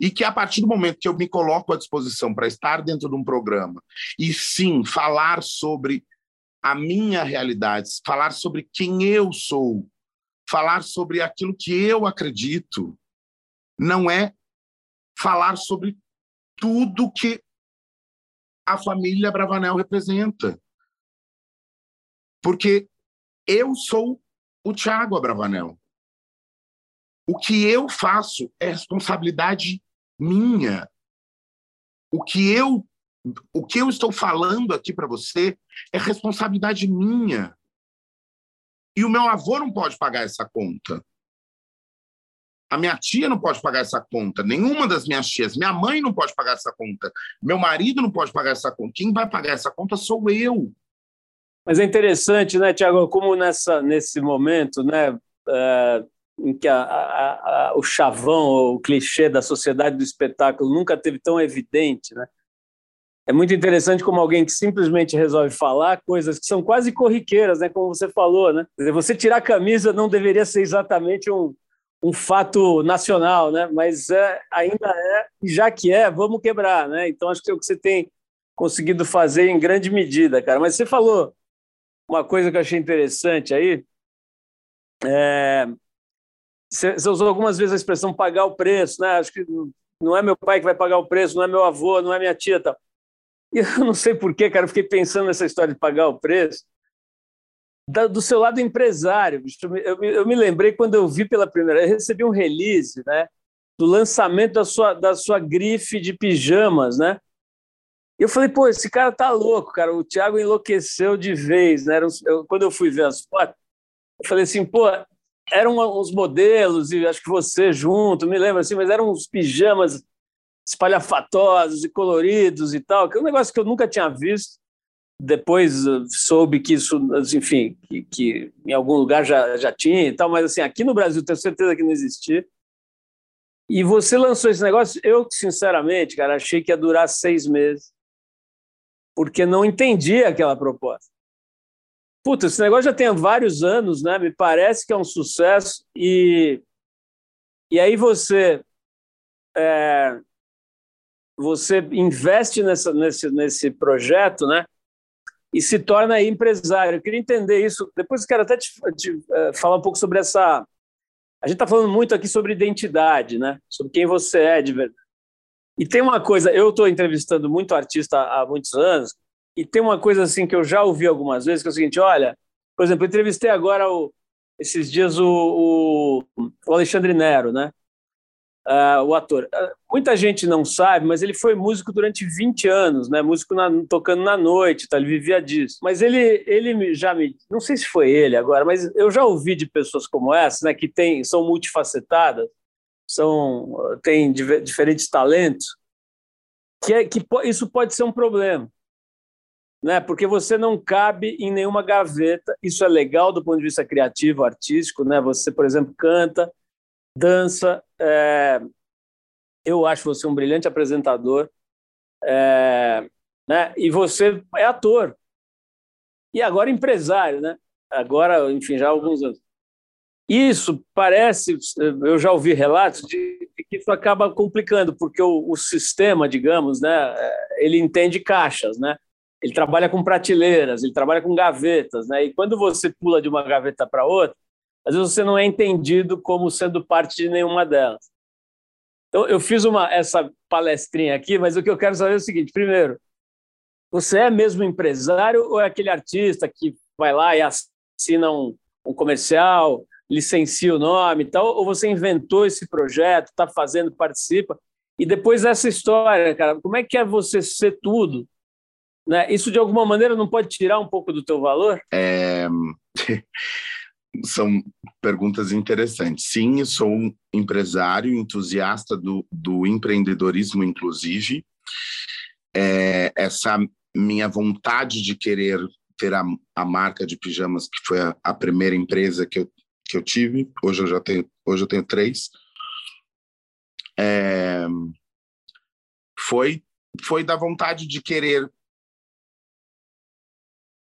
E que a partir do momento que eu me coloco à disposição para estar dentro de um programa e sim falar sobre a minha realidade, falar sobre quem eu sou, falar sobre aquilo que eu acredito, não é falar sobre tudo que a família Bravanel representa. Porque eu sou o Tiago Abravanel. O que eu faço é responsabilidade minha. O que eu o que eu estou falando aqui para você é responsabilidade minha. E o meu avô não pode pagar essa conta. A minha tia não pode pagar essa conta, nenhuma das minhas tias. Minha mãe não pode pagar essa conta. Meu marido não pode pagar essa conta. Quem vai pagar essa conta sou eu. Mas é interessante, né, Tiago, como nessa, nesse momento, né, é, em que a, a, a, o chavão, o clichê da sociedade do espetáculo nunca teve tão evidente, né? É muito interessante como alguém que simplesmente resolve falar coisas que são quase corriqueiras, né, como você falou, né? Você tirar a camisa não deveria ser exatamente um, um fato nacional, né? Mas é, ainda é, e já que é, vamos quebrar, né? Então acho que é o que você tem conseguido fazer em grande medida, cara. Mas você falou uma coisa que eu achei interessante aí. É, você, usou algumas vezes a expressão pagar o preço, né? Acho que não é meu pai que vai pagar o preço, não é meu avô, não é minha tia, tal. E eu não sei porquê, cara, eu fiquei pensando nessa história de pagar o preço da, do seu lado empresário. Eu, eu, me lembrei quando eu vi pela primeira vez, recebi um release, né? Do lançamento da sua, da sua grife de pijamas, né? E eu falei, pô, esse cara tá louco, cara. O Thiago enlouqueceu de vez, né? Eu, quando eu fui ver as fotos, Eu falei assim, pô, eram uns modelos, e acho que você junto, me lembro assim, mas eram uns pijamas espalhafatosos e coloridos e tal, que é um negócio que eu nunca tinha visto. Depois uh, soube que isso, enfim, que, que em algum lugar já, já tinha e tal, mas assim, aqui no Brasil tenho certeza que não existia. E você lançou esse negócio, eu, sinceramente, cara, achei que ia durar seis meses, porque não entendi aquela proposta. Puta, esse negócio já tem vários anos, né? Me parece que é um sucesso e e aí você é, você investe nessa, nesse, nesse projeto, né? E se torna empresário. Eu queria entender isso. Depois quero até te, te uh, falar um pouco sobre essa. A gente está falando muito aqui sobre identidade, né? Sobre quem você é de verdade. E tem uma coisa, eu estou entrevistando muito artista há muitos anos, e tem uma coisa assim que eu já ouvi algumas vezes, que é o seguinte, olha, por exemplo, eu entrevistei agora o, esses dias o, o, Alexandre Nero, né? Uh, o ator. Uh, muita gente não sabe, mas ele foi músico durante 20 anos, né? Músico na, tocando na noite, tá? ele vivia disso. Mas ele, ele já me. Não sei se foi ele agora, mas eu já ouvi de pessoas como essa, né? Que tem, são multifacetadas, são, têm diferentes talentos, que, é, que isso pode ser um problema né? Porque você não cabe em nenhuma gaveta. Isso é legal do ponto de vista criativo, artístico, né? Você, por exemplo, canta, dança. É... Eu acho você um brilhante apresentador, é... né? E você é ator e agora empresário, né? Agora, enfim, já há alguns anos. Isso parece, eu já ouvi relatos de que isso acaba complicando, porque o, o sistema, digamos, né, é, ele entende caixas, né? ele trabalha com prateleiras, ele trabalha com gavetas, né? E quando você pula de uma gaveta para outra, às vezes você não é entendido como sendo parte de nenhuma delas. Então, eu fiz uma essa palestrinha aqui, mas o que eu quero saber é o seguinte: primeiro, você é mesmo empresário ou é aquele artista que vai lá e assina um, um comercial, licencia o nome e tal, ou você inventou esse projeto, está fazendo, participa? E depois essa história, cara, como é que é você ser tudo? Né? Isso, de alguma maneira, não pode tirar um pouco do teu valor? É... São perguntas interessantes. Sim, eu sou um empresário, entusiasta do, do empreendedorismo, inclusive. É, essa minha vontade de querer ter a, a marca de pijamas, que foi a, a, primeira empresa que eu, que eu tive, hoje eu já tenho, hoje eu tenho três, é, foi, foi da vontade de querer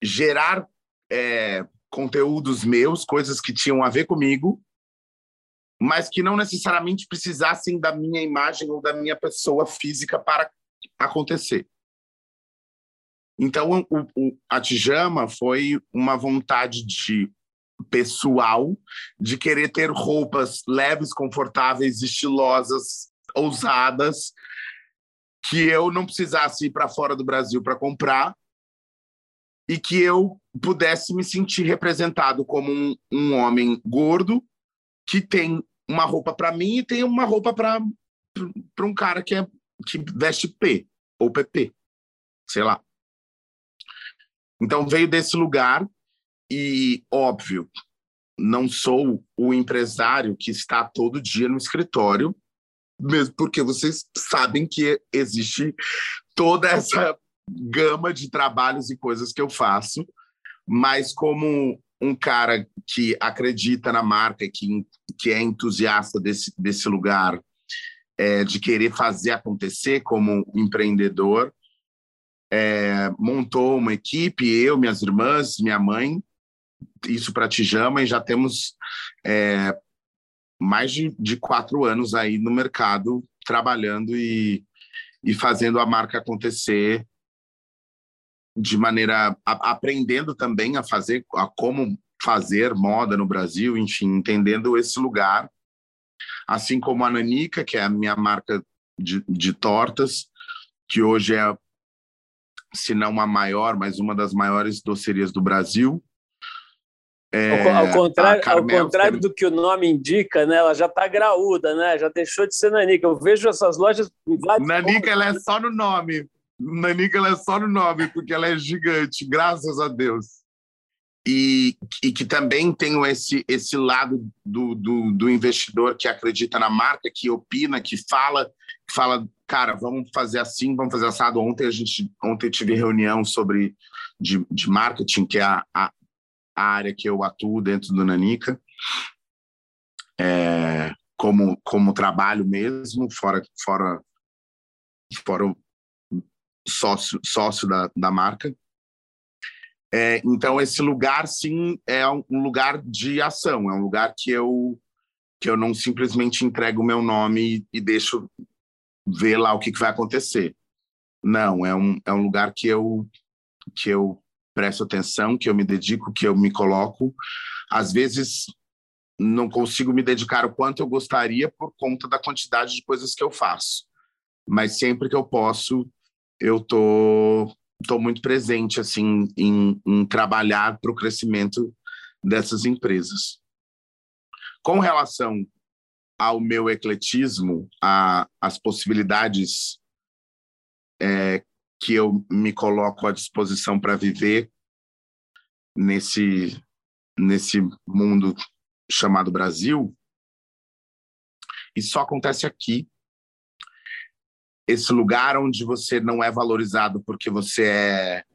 gerar é, conteúdos meus, coisas que tinham a ver comigo, mas que não necessariamente precisassem da minha imagem ou da minha pessoa física para acontecer. Então, o, o, a Tijama foi uma vontade de pessoal de querer ter roupas leves, confortáveis, estilosas, ousadas, que eu não precisasse ir para fora do Brasil para comprar, e que eu pudesse me sentir representado como um, um homem gordo que tem uma roupa para mim e tem uma roupa para um cara que, é, que veste P ou PP, sei lá. Então veio desse lugar e, óbvio, não sou o empresário que está todo dia no escritório, mesmo porque vocês sabem que existe toda essa gama de trabalhos e coisas que eu faço, mas como um cara que acredita na marca, que, que é entusiasta desse, desse lugar, é, de querer fazer acontecer como empreendedor, é, montou uma equipe, eu, minhas irmãs, minha mãe, isso para Tijama, e já temos é, mais de, de quatro anos aí no mercado trabalhando e, e fazendo a marca acontecer de maneira a, aprendendo também a fazer a como fazer moda no Brasil, enfim, entendendo esse lugar, assim como a Nanica, que é a minha marca de, de tortas, que hoje é, se não a maior, mas uma das maiores docerias do Brasil. É, ao, contrário, ao contrário do que o nome indica, né, ela já está graúda, né, já deixou de ser Nanica. Eu vejo essas lojas. Nanica, ela é só no nome. Nanica ela é só no nome, porque ela é gigante, graças a Deus. E e que também tenho esse, esse lado do, do, do, investidor que acredita na marca, que opina, que fala, que fala, cara, vamos fazer assim, vamos fazer assado. Ontem a gente, ontem tive reunião sobre de, de marketing, que é a, a, a área que eu atuo dentro do Nanica, é, como, como trabalho mesmo, fora, fora, fora o sócio, sócio da, da marca. É, então, esse lugar, sim, é um lugar de ação, é um lugar que eu, que eu não simplesmente entrego o meu nome e deixo ver lá o que, que vai acontecer. Não, é um, é um lugar que eu, que eu presto atenção, que eu me dedico, que eu me coloco. Às vezes, não consigo me dedicar o quanto eu gostaria por conta da quantidade de coisas que eu faço. Mas sempre que eu posso, eu tô estou muito presente assim em, em trabalhar para o crescimento dessas empresas. Com relação ao meu ecletismo, a, as possibilidades é, que eu me coloco à disposição para viver nesse nesse mundo chamado Brasil, isso só acontece aqui. Esse lugar onde você não é valorizado porque você é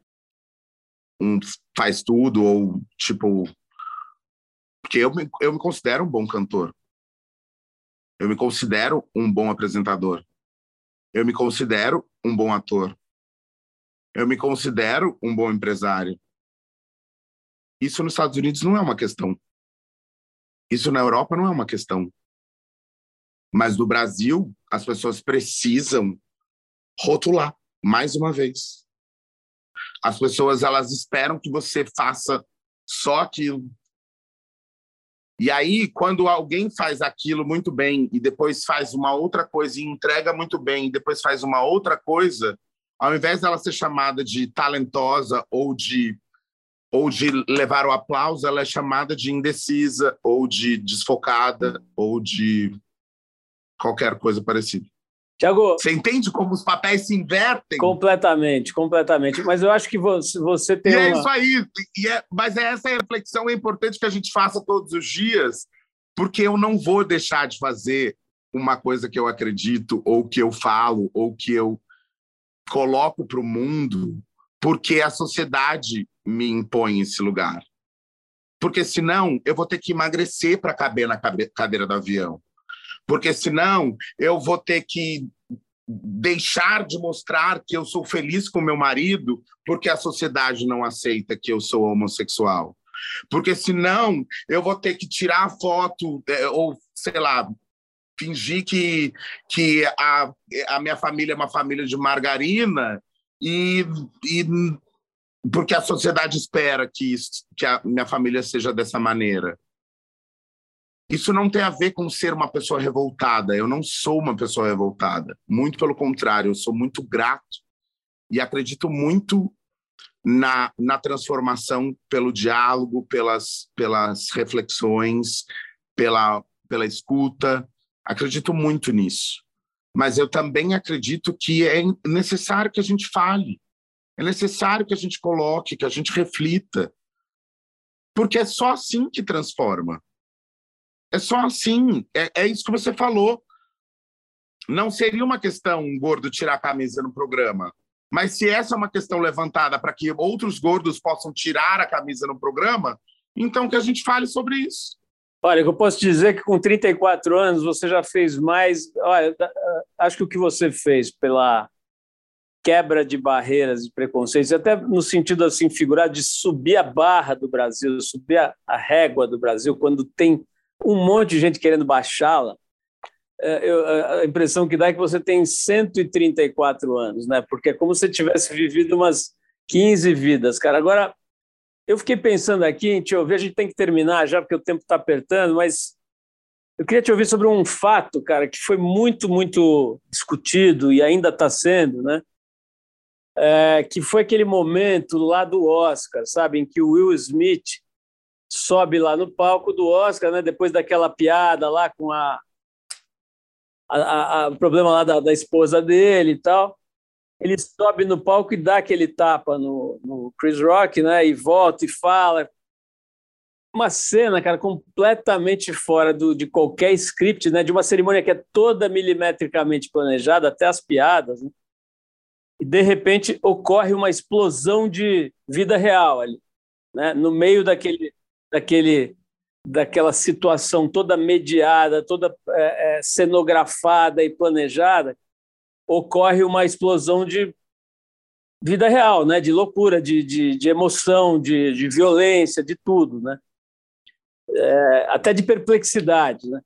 um faz tudo ou tipo porque eu me, eu me considero um bom cantor. Eu me considero um bom apresentador. Eu me considero um bom ator eu me considero um bom empresário isso nos Estados Unidos não é uma questão isso na Europa não é uma questão mas no Brasil as pessoas precisam rotular mais uma vez. As pessoas elas esperam que você faça só aquilo. E aí, quando alguém faz aquilo muito bem e depois faz uma outra coisa e entrega muito bem e depois faz uma outra coisa, ao invés dela ser chamada de talentosa ou de ou de levar o aplauso, ela é chamada de indecisa ou de desfocada ou de qualquer coisa parecida. Tiago. Você entende como os papéis se invertem? Completamente, completamente. Mas eu acho que você, você tem. E é uma... é isso aí. E é, mas é essa reflexão é importante que a gente faça todos os dias, porque eu não vou deixar de fazer uma coisa que eu acredito, ou que eu falo, ou que eu coloco para o mundo, porque a sociedade me impõe esse lugar. Porque senão eu vou ter que emagrecer para caber na cadeira do avião porque senão eu vou ter que deixar de mostrar que eu sou feliz com meu marido porque a sociedade não aceita que eu sou homossexual. Porque senão eu vou ter que tirar foto é, ou sei lá, fingir que, que a, a minha família é uma família de margarina e, e porque a sociedade espera que, que a minha família seja dessa maneira. Isso não tem a ver com ser uma pessoa revoltada. Eu não sou uma pessoa revoltada. Muito pelo contrário, eu sou muito grato e acredito muito na, na transformação pelo diálogo, pelas, pelas reflexões, pela, pela escuta. Acredito muito nisso. Mas eu também acredito que é necessário que a gente fale, é necessário que a gente coloque, que a gente reflita, porque é só assim que transforma. É só assim. É, é isso que você falou. Não seria uma questão um gordo tirar a camisa no programa. Mas se essa é uma questão levantada para que outros gordos possam tirar a camisa no programa, então que a gente fale sobre isso. Olha, eu posso dizer que com 34 anos você já fez mais. Olha, acho que o que você fez pela quebra de barreiras e preconceitos, até no sentido assim figurado de subir a barra do Brasil, subir a, a régua do Brasil, quando tem um monte de gente querendo baixá-la, é, a impressão que dá é que você tem 134 anos, né? Porque é como se tivesse vivido umas 15 vidas, cara. Agora, eu fiquei pensando aqui te ouvir, a gente tem que terminar já, porque o tempo está apertando, mas eu queria te ouvir sobre um fato, cara, que foi muito, muito discutido e ainda está sendo, né? É, que foi aquele momento lá do Oscar, sabe, em que o Will Smith sobe lá no palco do Oscar, né? Depois daquela piada lá com a, a, a o problema lá da, da, esposa dele e tal, ele sobe no palco e dá aquele tapa no, no Chris Rock, né? E volta e fala. uma cena, cara, completamente fora do, de qualquer script, né? De uma cerimônia que é toda milimetricamente planejada, até as piadas, né? E de repente ocorre uma explosão de vida real ali, né? No meio daquele, daquele, daquela situação toda mediada, toda é, é, cenografada e planejada, ocorre uma explosão de vida real, né? De loucura, de, de, de emoção, de, de violência, de tudo, né? é, até de perplexidade. Né?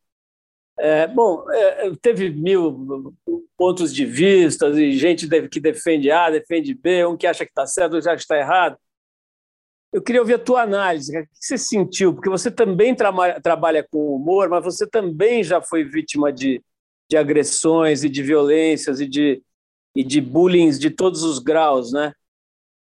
É, bom, é, teve mil pontos de vista e gente que defende A, defende B, um que acha que está certo, outro que está errado. Eu queria ouvir a tua análise. O que você sentiu? Porque você também tra trabalha com humor, mas você também já foi vítima de, de agressões e de violências e de, e de bullying de todos os graus, né?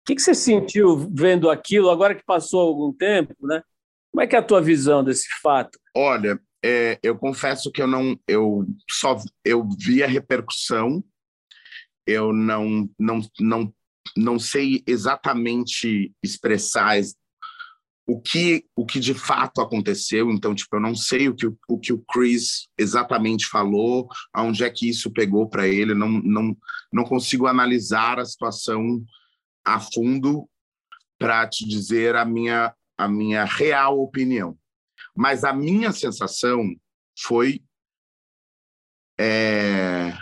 O que você sentiu vendo aquilo, agora que passou algum tempo, né? Como é que é a tua visão desse fato? Olha, é, eu confesso que eu não, eu só eu vi a repercussão, eu não, não, não, não sei exatamente expressar o que, o que de fato aconteceu. Então, tipo, eu não sei o que o, que o Chris exatamente falou, aonde é que isso pegou para ele. Não, não, não consigo analisar a situação a fundo para te dizer a minha a minha real opinião. Mas a minha sensação foi é,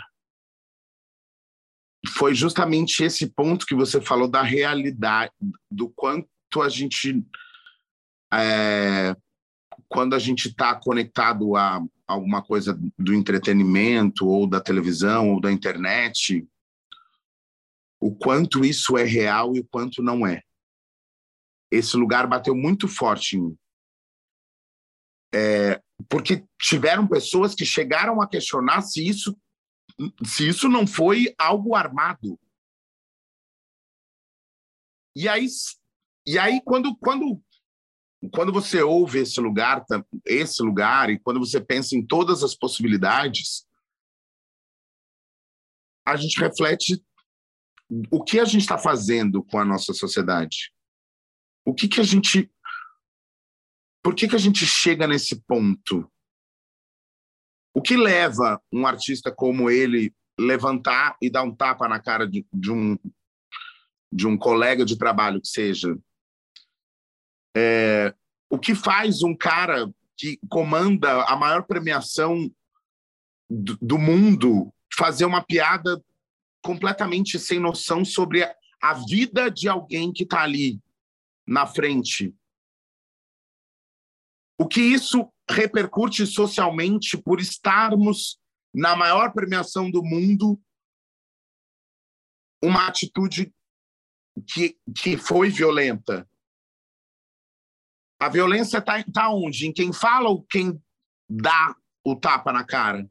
foi justamente esse ponto que você falou da realidade, do quanto a gente é, quando a gente está conectado a alguma coisa do entretenimento ou da televisão ou da internet, o quanto isso é real e o quanto não é esse lugar bateu muito forte em mim. É, porque tiveram pessoas que chegaram a questionar se isso, se isso não foi algo armado. E aí, e aí quando, quando, quando você ouve esse lugar, esse lugar, e quando você pensa em todas as possibilidades, a gente reflete o que a gente está fazendo com a nossa sociedade. O que que a gente por que que a gente chega nesse ponto? O que leva um artista como ele levantar e dar um tapa na cara de, de um de um colega de trabalho que seja? É, o que faz um cara que comanda a maior premiação do, do mundo fazer uma piada completamente sem noção sobre a, a vida de alguém que está ali na frente. O que isso repercute socialmente por estarmos na maior premiação do mundo, uma atitude que, que foi violenta. A violência está tá onde? Em quem fala ou quem dá o tapa na cara?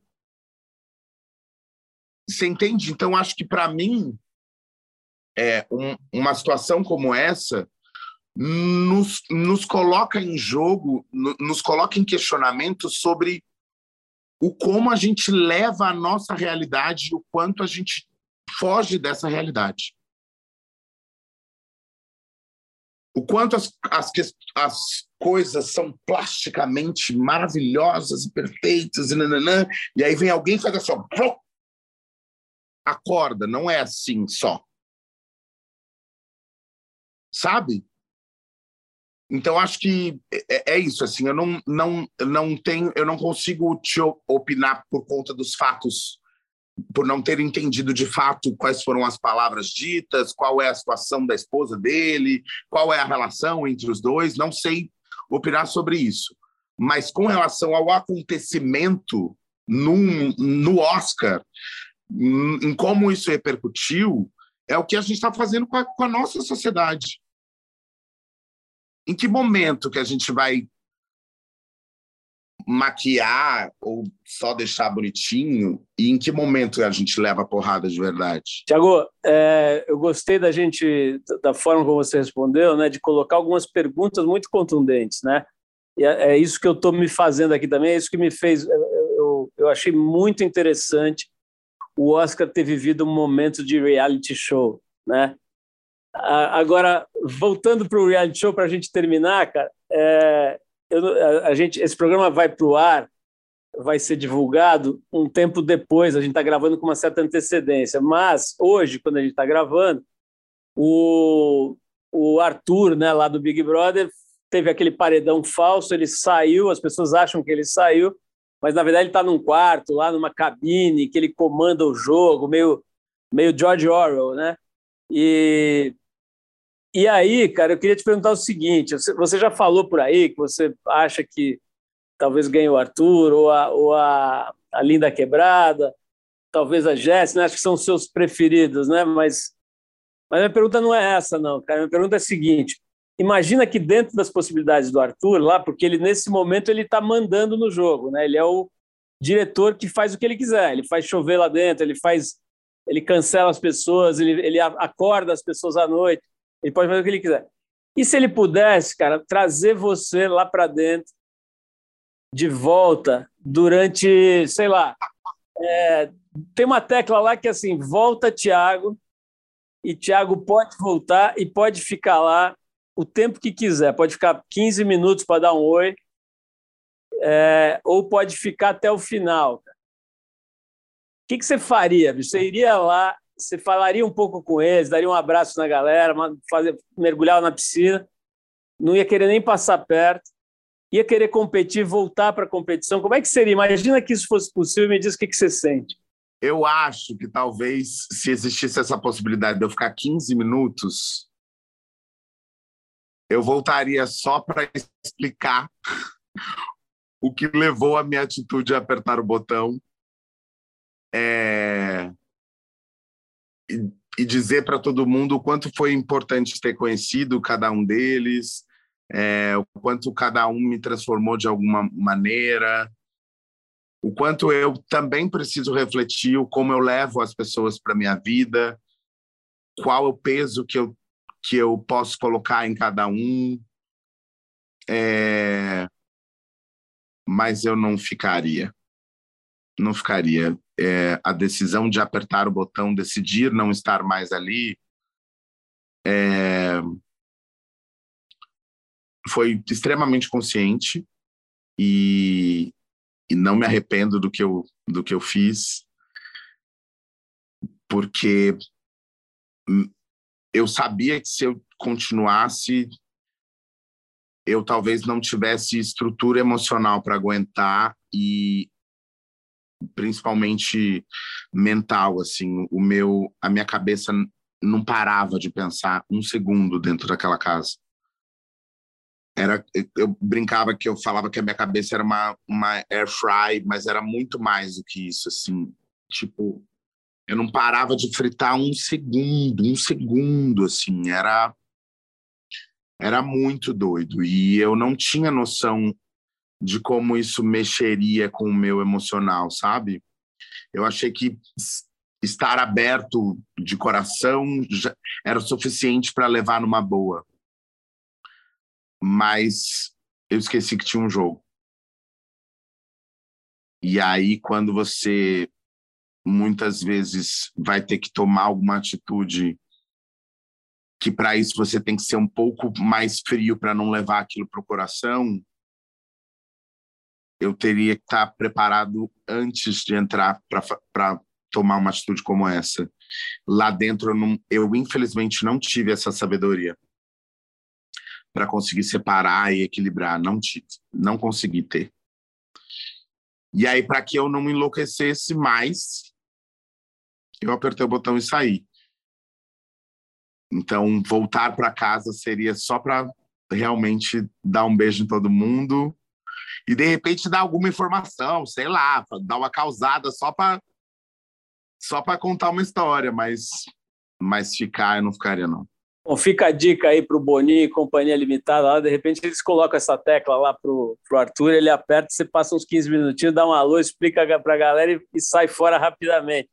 Você entende? Então, acho que para mim, é, um, uma situação como essa nos, nos coloca em jogo, nos coloca em questionamento sobre o como a gente leva a nossa realidade e o quanto a gente foge dessa realidade. O quanto as, as, as coisas são plasticamente maravilhosas e perfeitas, e, nananã, e aí vem alguém e faz assim, ó, acorda, não é assim só. Sabe? Então acho que é, é, isso assim, eu não não não tenho, eu não consigo te opinar por conta dos fatos, por não ter entendido de fato quais foram as palavras ditas, qual é a situação da esposa dele, qual é a relação entre os dois, não sei opinar sobre isso. Mas com relação ao acontecimento no, no Oscar, em como isso repercutiu, é o que a gente está fazendo com a, com a nossa sociedade em que momento que a gente vai maquiar ou só deixar bonitinho e em que momento a gente leva a porrada de verdade? Tiago, é, eu gostei da gente da forma como você respondeu, né, de colocar algumas perguntas muito contundentes, né? E é, é isso que eu estou me fazendo aqui também, é isso que me fez. Eu, eu achei muito interessante o Oscar ter vivido um momento de reality show, né? Agora, voltando para o reality show, para a gente terminar, cara, é, eu, a, a gente, esse programa vai para o ar, vai ser divulgado um tempo depois. A gente está gravando com uma certa antecedência, mas hoje, quando a gente está gravando, o, o Arthur, né, lá do Big Brother, teve aquele paredão falso, ele saiu, as pessoas acham que ele saiu, mas na verdade ele está num quarto, lá numa cabine, que ele comanda o jogo, meio, meio George Orwell, né? E, e aí, cara, eu queria te perguntar o seguinte: você já falou por aí que você acha que talvez ganhe o Arthur ou a, ou a, a Linda Quebrada, talvez a Jéssica, né? acho que são os seus preferidos, né? Mas, mas minha pergunta não é essa, não, cara. Minha pergunta é a seguinte: imagina que dentro das possibilidades do Arthur lá, porque ele nesse momento ele está mandando no jogo, né? Ele é o diretor que faz o que ele quiser, ele faz chover lá dentro, ele faz, ele cancela as pessoas, ele, ele acorda as pessoas à noite, ele pode fazer o que ele quiser. E se ele pudesse, cara, trazer você lá para dentro, de volta, durante, sei lá, é, tem uma tecla lá que é assim, volta Tiago, e Tiago pode voltar e pode ficar lá o tempo que quiser. Pode ficar 15 minutos para dar um oi, é, ou pode ficar até o final. O que, que você faria? Você iria lá, você falaria um pouco com eles, daria um abraço na galera, fazer, mergulhar na piscina, não ia querer nem passar perto, ia querer competir, voltar para a competição. Como é que seria? Imagina que isso fosse possível me diz o que, que você sente. Eu acho que talvez, se existisse essa possibilidade de eu ficar 15 minutos, eu voltaria só para explicar o que levou a minha atitude a apertar o botão é... e, dizer para todo mundo o quanto foi importante ter conhecido cada um deles, é... o quanto cada um me transformou de alguma maneira, o quanto eu também preciso refletir o como eu levo as pessoas para minha vida, qual é o peso que eu que eu posso colocar em cada um, é... mas eu não ficaria. Não ficaria. É, a decisão de apertar o botão, decidir não estar mais ali, é... foi extremamente consciente e, e não me arrependo do que eu, do que eu fiz, porque eu sabia que se eu continuasse, eu talvez não tivesse estrutura emocional para aguentar e principalmente mental assim o meu a minha cabeça não parava de pensar um segundo dentro daquela casa. Era eu brincava que eu falava que a minha cabeça era uma uma air fry mas era muito mais do que isso assim. Tipo eu não parava de fritar um segundo, um segundo, assim, era era muito doido. E eu não tinha noção de como isso mexeria com o meu emocional, sabe? Eu achei que estar aberto de coração era suficiente para levar numa boa. Mas eu esqueci que tinha um jogo. E aí, quando você muitas vezes vai ter que tomar alguma atitude que para isso você tem que ser um pouco mais frio para não levar aquilo para o coração, eu teria que estar tá preparado antes de entrar para tomar uma atitude como essa. Lá dentro, eu, não, eu infelizmente não tive essa sabedoria para conseguir separar e equilibrar. Não tive, não consegui ter. E aí, para que eu não me enlouquecesse mais, eu apertei o botão e saí. Então, voltar para casa seria só para realmente dar um beijo em todo mundo e de repente dar alguma informação, sei lá, dar uma causada só para só para contar uma história, mas mas ficar eu não ficaria não. Bom, fica a dica aí para o Boni, Companhia Limitada, lá, de repente eles colocam essa tecla lá para o Arthur, ele aperta, você passa uns 15 minutinhos, dá uma alô, explica para a galera e, e sai fora rapidamente.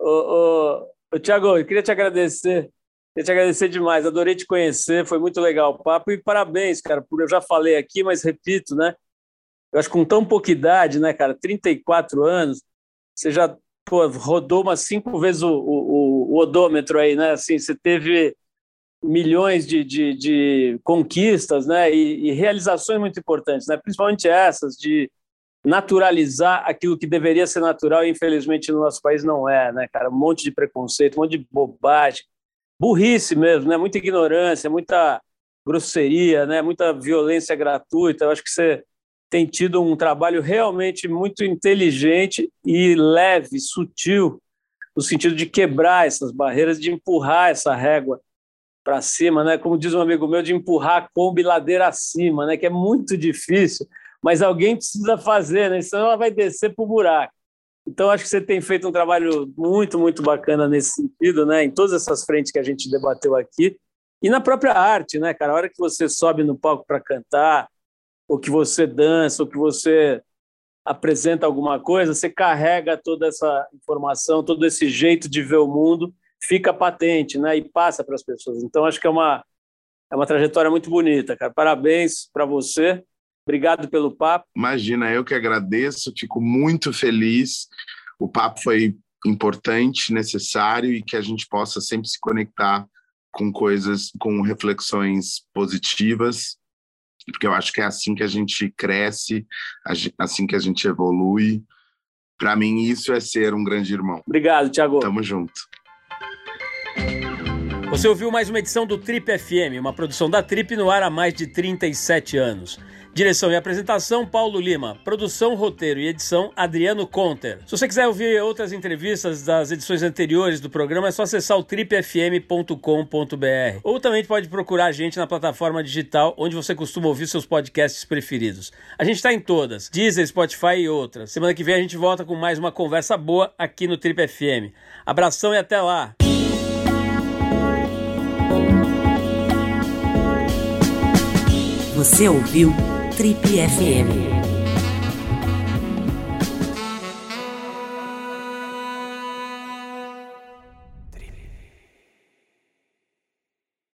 Ô, Tiago, eu queria te agradecer. Queria te agradecer demais. Adorei te conhecer. Foi muito legal o papo. E parabéns, cara, por eu já falei aqui, mas repito, né? Eu acho que com tão pouca idade, né, cara? 34 anos, você já pô, rodou umas cinco vezes o, o, o odômetro aí, né? Assim, você teve milhões de, de, de conquistas né? E, e, realizações muito importantes, né? principalmente essas de naturalizar aquilo que deveria ser natural e infelizmente no nosso país não é, né, cara? Um monte de preconceito, um monte de bobagem, burrice mesmo, né? Muita ignorância, muita grosseria, né? Muita violência gratuita. Eu acho que você tem tido um trabalho realmente muito inteligente e leve, sutil, no sentido de quebrar essas barreiras, de empurrar essa régua para cima, né? Como diz um amigo meu, de empurrar a Kombi ladeira acima, né? Que é muito difícil mas alguém precisa fazer, né? senão ela vai descer para o buraco. Então, acho que você tem feito um trabalho muito, muito bacana nesse sentido, né? em todas essas frentes que a gente debateu aqui. E na própria arte, né, cara? A hora que você sobe no palco para cantar, ou que você dança, ou que você apresenta alguma coisa, você carrega toda essa informação, todo esse jeito de ver o mundo, fica patente, né? E passa para as pessoas. Então, acho que é uma, é uma trajetória muito bonita, cara. Parabéns para você. Obrigado pelo papo. Imagina, eu que agradeço, fico muito feliz. O papo foi importante, necessário e que a gente possa sempre se conectar com coisas, com reflexões positivas, porque eu acho que é assim que a gente cresce, assim que a gente evolui. Para mim, isso é ser um grande irmão. Obrigado, Tiago. Tamo junto. Você ouviu mais uma edição do Trip FM, uma produção da Trip no ar há mais de 37 anos. Direção e apresentação, Paulo Lima. Produção, roteiro e edição, Adriano Conter. Se você quiser ouvir outras entrevistas das edições anteriores do programa, é só acessar o tripfm.com.br. Ou também pode procurar a gente na plataforma digital onde você costuma ouvir seus podcasts preferidos. A gente está em todas, Deezer, Spotify e outras. Semana que vem a gente volta com mais uma conversa boa aqui no Trip FM. Abração e até lá! Você ouviu Trip FM.